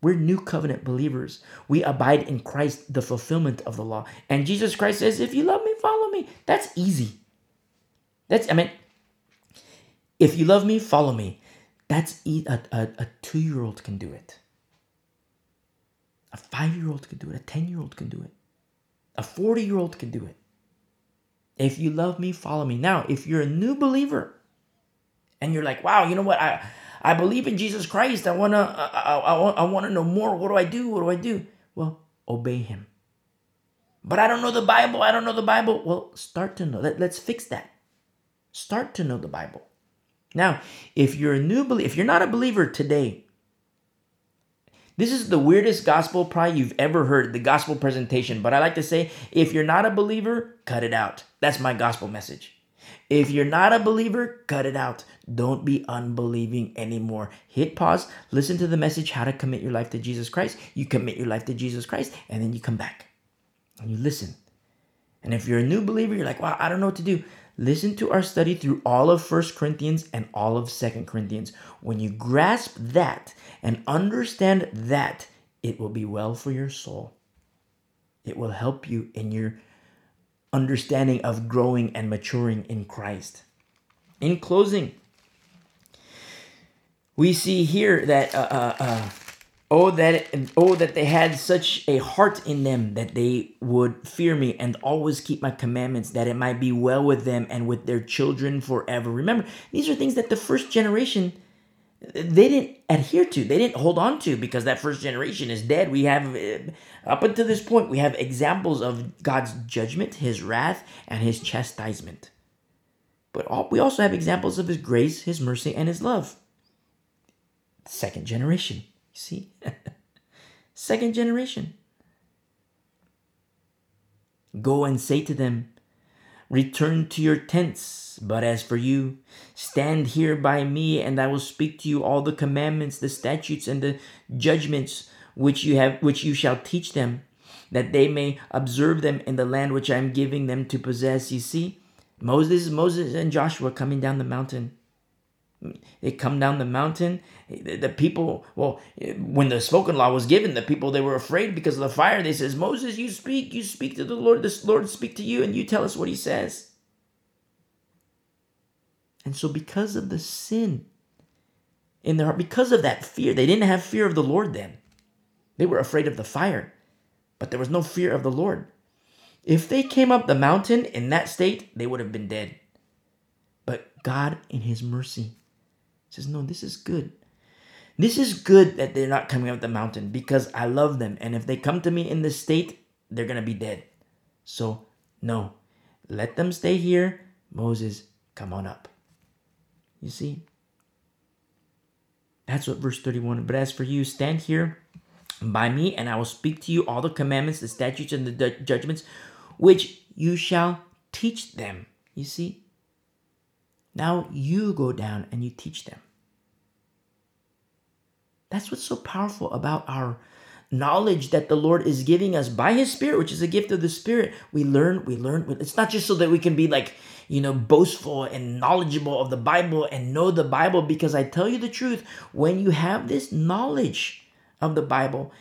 We're new covenant believers. We abide in Christ, the fulfillment of the law. And Jesus Christ says, if you love me, follow me. That's easy. That's, I mean, if you love me, follow me. That's a, a, a two year old can do it. A five year old can do it. A 10 year old can do it. A 40 year old can do it. If you love me, follow me. Now, if you're a new believer and you're like, wow, you know what? I, I believe in Jesus Christ. I want to I, I, I want to know more. What do I do? What do I do? Well, obey him. But I don't know the Bible. I don't know the Bible. Well, start to know. Let, let's fix that. Start to know the Bible. Now, if you're a new believer, if you're not a believer today, this is the weirdest gospel probably you've ever heard, the gospel presentation. But I like to say, if you're not a believer, cut it out. That's my gospel message. If you're not a believer, cut it out. Don't be unbelieving anymore. Hit pause, listen to the message how to commit your life to Jesus Christ. You commit your life to Jesus Christ, and then you come back and you listen. And if you're a new believer, you're like, wow, I don't know what to do. Listen to our study through all of First Corinthians and all of Second Corinthians. When you grasp that and understand that, it will be well for your soul. It will help you in your understanding of growing and maturing in Christ. In closing, we see here that uh, uh, uh, oh that oh that they had such a heart in them that they would fear me and always keep my commandments that it might be well with them and with their children forever. Remember, these are things that the first generation they didn't adhere to. They didn't hold on to because that first generation is dead. We have uh, up until this point we have examples of god's judgment his wrath and his chastisement. But all, we also have examples of his grace his mercy and his love. Second generation see second generation go and say to them Return to your tents. But as for you, stand here by me, and I will speak to you all the commandments, the statutes, and the judgments which you have which you shall teach them, that they may observe them in the land which I am giving them to possess. You see, Moses, Moses and Joshua coming down the mountain. They come down the mountain. The people, well, when the spoken law was given, the people they were afraid because of the fire. They says, Moses, you speak, you speak to the Lord. This Lord speak to you, and you tell us what He says. And so, because of the sin in their heart, because of that fear, they didn't have fear of the Lord then. They were afraid of the fire, but there was no fear of the Lord. If they came up the mountain in that state, they would have been dead. But God, in His mercy, says, No, this is good. This is good that they're not coming up the mountain because I love them. And if they come to me in this state, they're going to be dead. So, no, let them stay here. Moses, come on up. You see? That's what verse 31. But as for you, stand here by me, and I will speak to you all the commandments, the statutes, and the judgments, which you shall teach them. You see? Now you go down and you teach them. That's what's so powerful about our knowledge that the Lord is giving us by His Spirit, which is a gift of the Spirit. We learn, we learn. It's not just so that we can be like, you know, boastful and knowledgeable of the Bible and know the Bible, because I tell you the truth, when you have this knowledge of the Bible,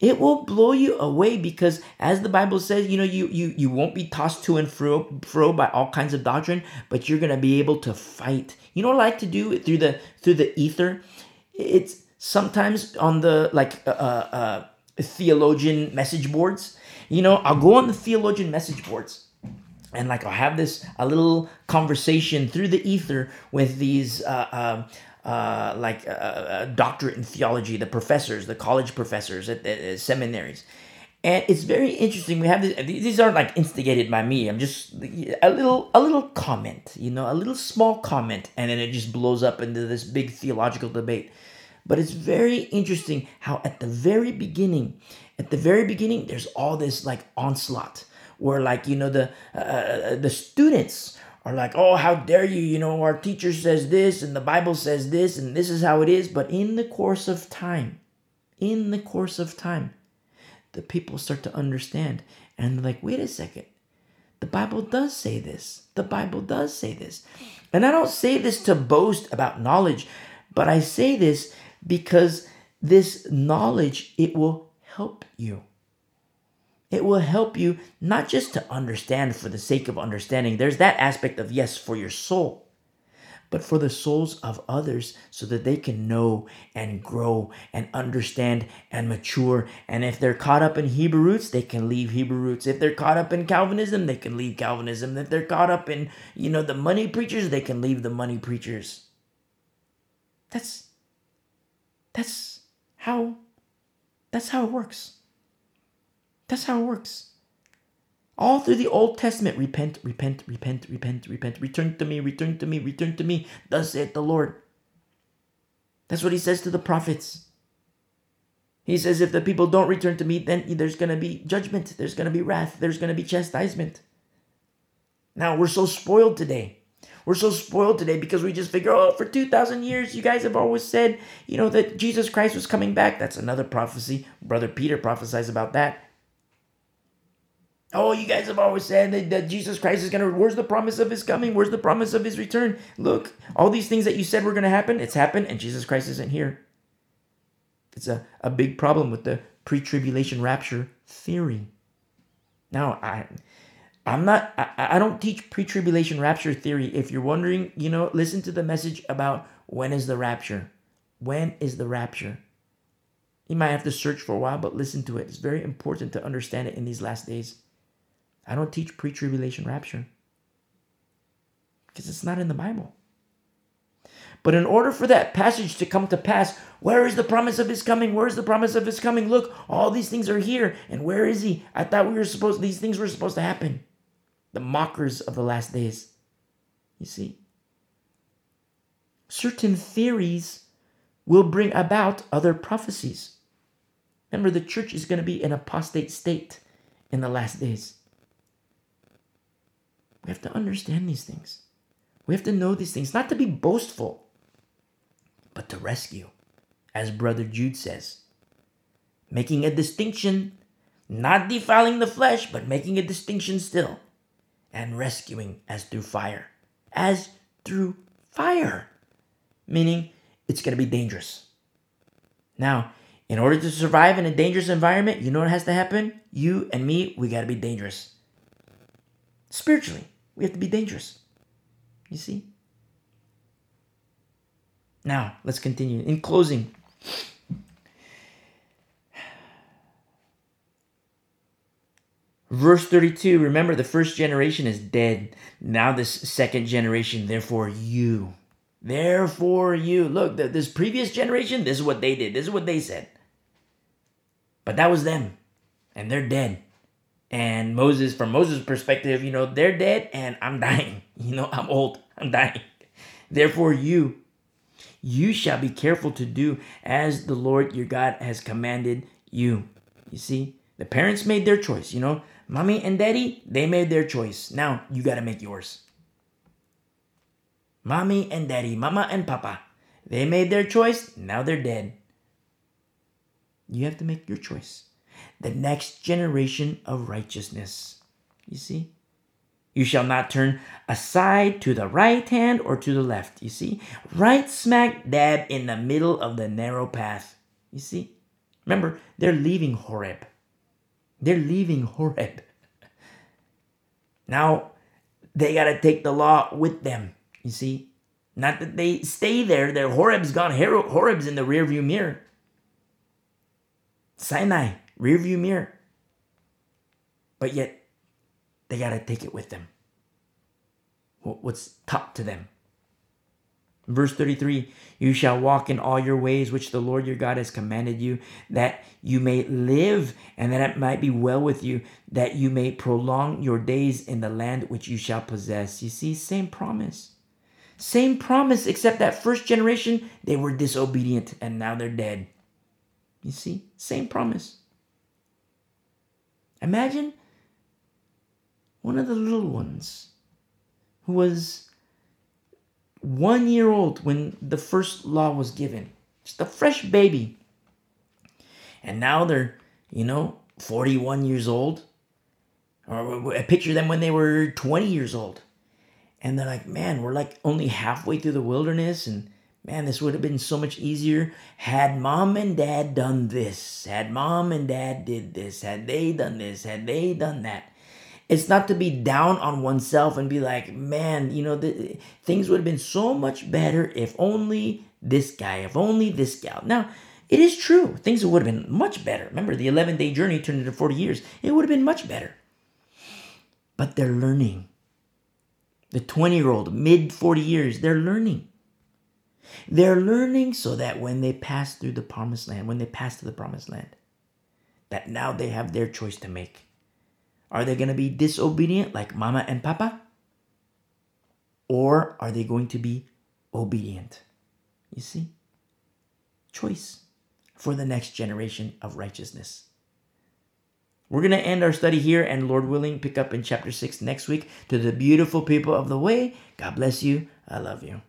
it will blow you away because as the bible says you know you you you won't be tossed to and fro fro by all kinds of doctrine but you're to be able to fight. You know what i like to do it through the through the ether? It's sometimes on the like uh, uh, uh theologian message boards. You know i'll go on the theologian message boards and like i'll have this a little conversation through the ether with these uh, uh uh, like a, uh, uh, doctorate in theology, the professors, the college professors at, at, seminaries. And it's very interesting. We have this, these aren't like instigated by me. I'm just a little a little comment, you know, a little small comment, and then it just blows up into this big theological debate. But it's very interesting how at the very beginning, at the very beginning, there's all this like onslaught where like you know the uh, the students are like, oh, how dare you? You know, our teacher says this and the Bible says this and this is how it is. But in the course of time, in the course of time, the people start to understand and they're like, wait a second. The Bible does say this. The Bible does say this. And I don't say this to boast about knowledge, but I say this because this knowledge, it will help you. It will help you not just to understand for the sake of understanding. There's that aspect of yes, for your soul, but for the souls of others so that they can know and grow and understand and mature. And if they're caught up in Hebrew roots, they can leave Hebrew roots. If they're caught up in Calvinism, they can leave Calvinism. If they're caught up in, you know, the money preachers, they can leave the money preachers. That's that's how that's how it works. That's how it works. All through the Old Testament, repent, repent, repent, repent, repent, return to me, return to me, return to me, thus saith the Lord. That's what he says to the prophets. He says, if the people don't return to me, then there's going to be judgment, there's going to be wrath, there's going to be chastisement. Now, we're so spoiled today. We're so spoiled today because we just figure, oh, for 2,000 years, you guys have always said, you know, that Jesus Christ was coming back. That's another prophecy. Brother Peter prophesies about that. Oh, you guys have always said that, that Jesus Christ is going to, where's the promise of his coming? Where's the promise of his return? Look, all these things that you said were going to happen, it's happened, and Jesus Christ isn't here. It's a, a big problem with the pre tribulation rapture theory. Now, I. I'm not, I, I don't teach pre tribulation rapture theory. If you're wondering, you know, listen to the message about when is the rapture. When is the rapture? You might have to search for a while, but listen to it. It's very important to understand it in these last days. I don't teach pre tribulation rapture because it's not in the Bible. But in order for that passage to come to pass, where is the promise of his coming? Where is the promise of his coming? Look, all these things are here. And where is he? I thought we were supposed these things were supposed to happen. The mockers of the last days. You see? Certain theories will bring about other prophecies. Remember, the church is going to be an apostate state in the last days. We have to understand these things. We have to know these things, not to be boastful, but to rescue, as Brother Jude says. Making a distinction, not defiling the flesh, but making a distinction still, and rescuing as through fire. As through fire. Meaning it's going to be dangerous. Now, in order to survive in a dangerous environment, you know what has to happen? You and me, we got to be dangerous. Spiritually. We have to be dangerous. You see? Now, let's continue. In closing, verse 32 remember, the first generation is dead. Now, this second generation, therefore, you. Therefore, you. Look, this previous generation, this is what they did, this is what they said. But that was them, and they're dead. And Moses, from Moses' perspective, you know, they're dead and I'm dying. You know, I'm old, I'm dying. Therefore, you, you shall be careful to do as the Lord your God has commanded you. You see, the parents made their choice, you know, mommy and daddy, they made their choice. Now you got to make yours. Mommy and daddy, mama and papa, they made their choice. Now they're dead. You have to make your choice the next generation of righteousness. You see? You shall not turn aside to the right hand or to the left. You see? Right smack dab in the middle of the narrow path. You see? Remember, they're leaving Horeb. They're leaving Horeb. Now, they got to take the law with them. You see? Not that they stay there. Their Horeb's gone. Horeb's in the rearview mirror. Sinai, rearview mirror. But yet, they got to take it with them. What's taught to them. Verse 33 You shall walk in all your ways which the Lord your God has commanded you, that you may live and that it might be well with you, that you may prolong your days in the land which you shall possess. You see, same promise. Same promise, except that first generation, they were disobedient and now they're dead. You see, same promise. Imagine one of the little ones who was one year old when the first law was given, just a fresh baby. And now they're, you know, 41 years old. Or I picture them when they were 20 years old. And they're like, man, we're like only halfway through the wilderness. And man, this would have been so much easier had mom and dad done this, had mom and dad did this, had they done this, had they done that. It's not to be down on oneself and be like, man, you know, the, things would have been so much better if only this guy, if only this gal. Now, it is true. Things would have been much better. Remember, the 11 day journey turned into 40 years. It would have been much better. But they're learning. The 20 year old, mid 40 years, they're learning. They're learning so that when they pass through the promised land, when they pass to the promised land, that now they have their choice to make. Are they going to be disobedient like mama and papa? Or are they going to be obedient? You see? Choice for the next generation of righteousness. We're going to end our study here and, Lord willing, pick up in chapter 6 next week. To the beautiful people of the way, God bless you. I love you.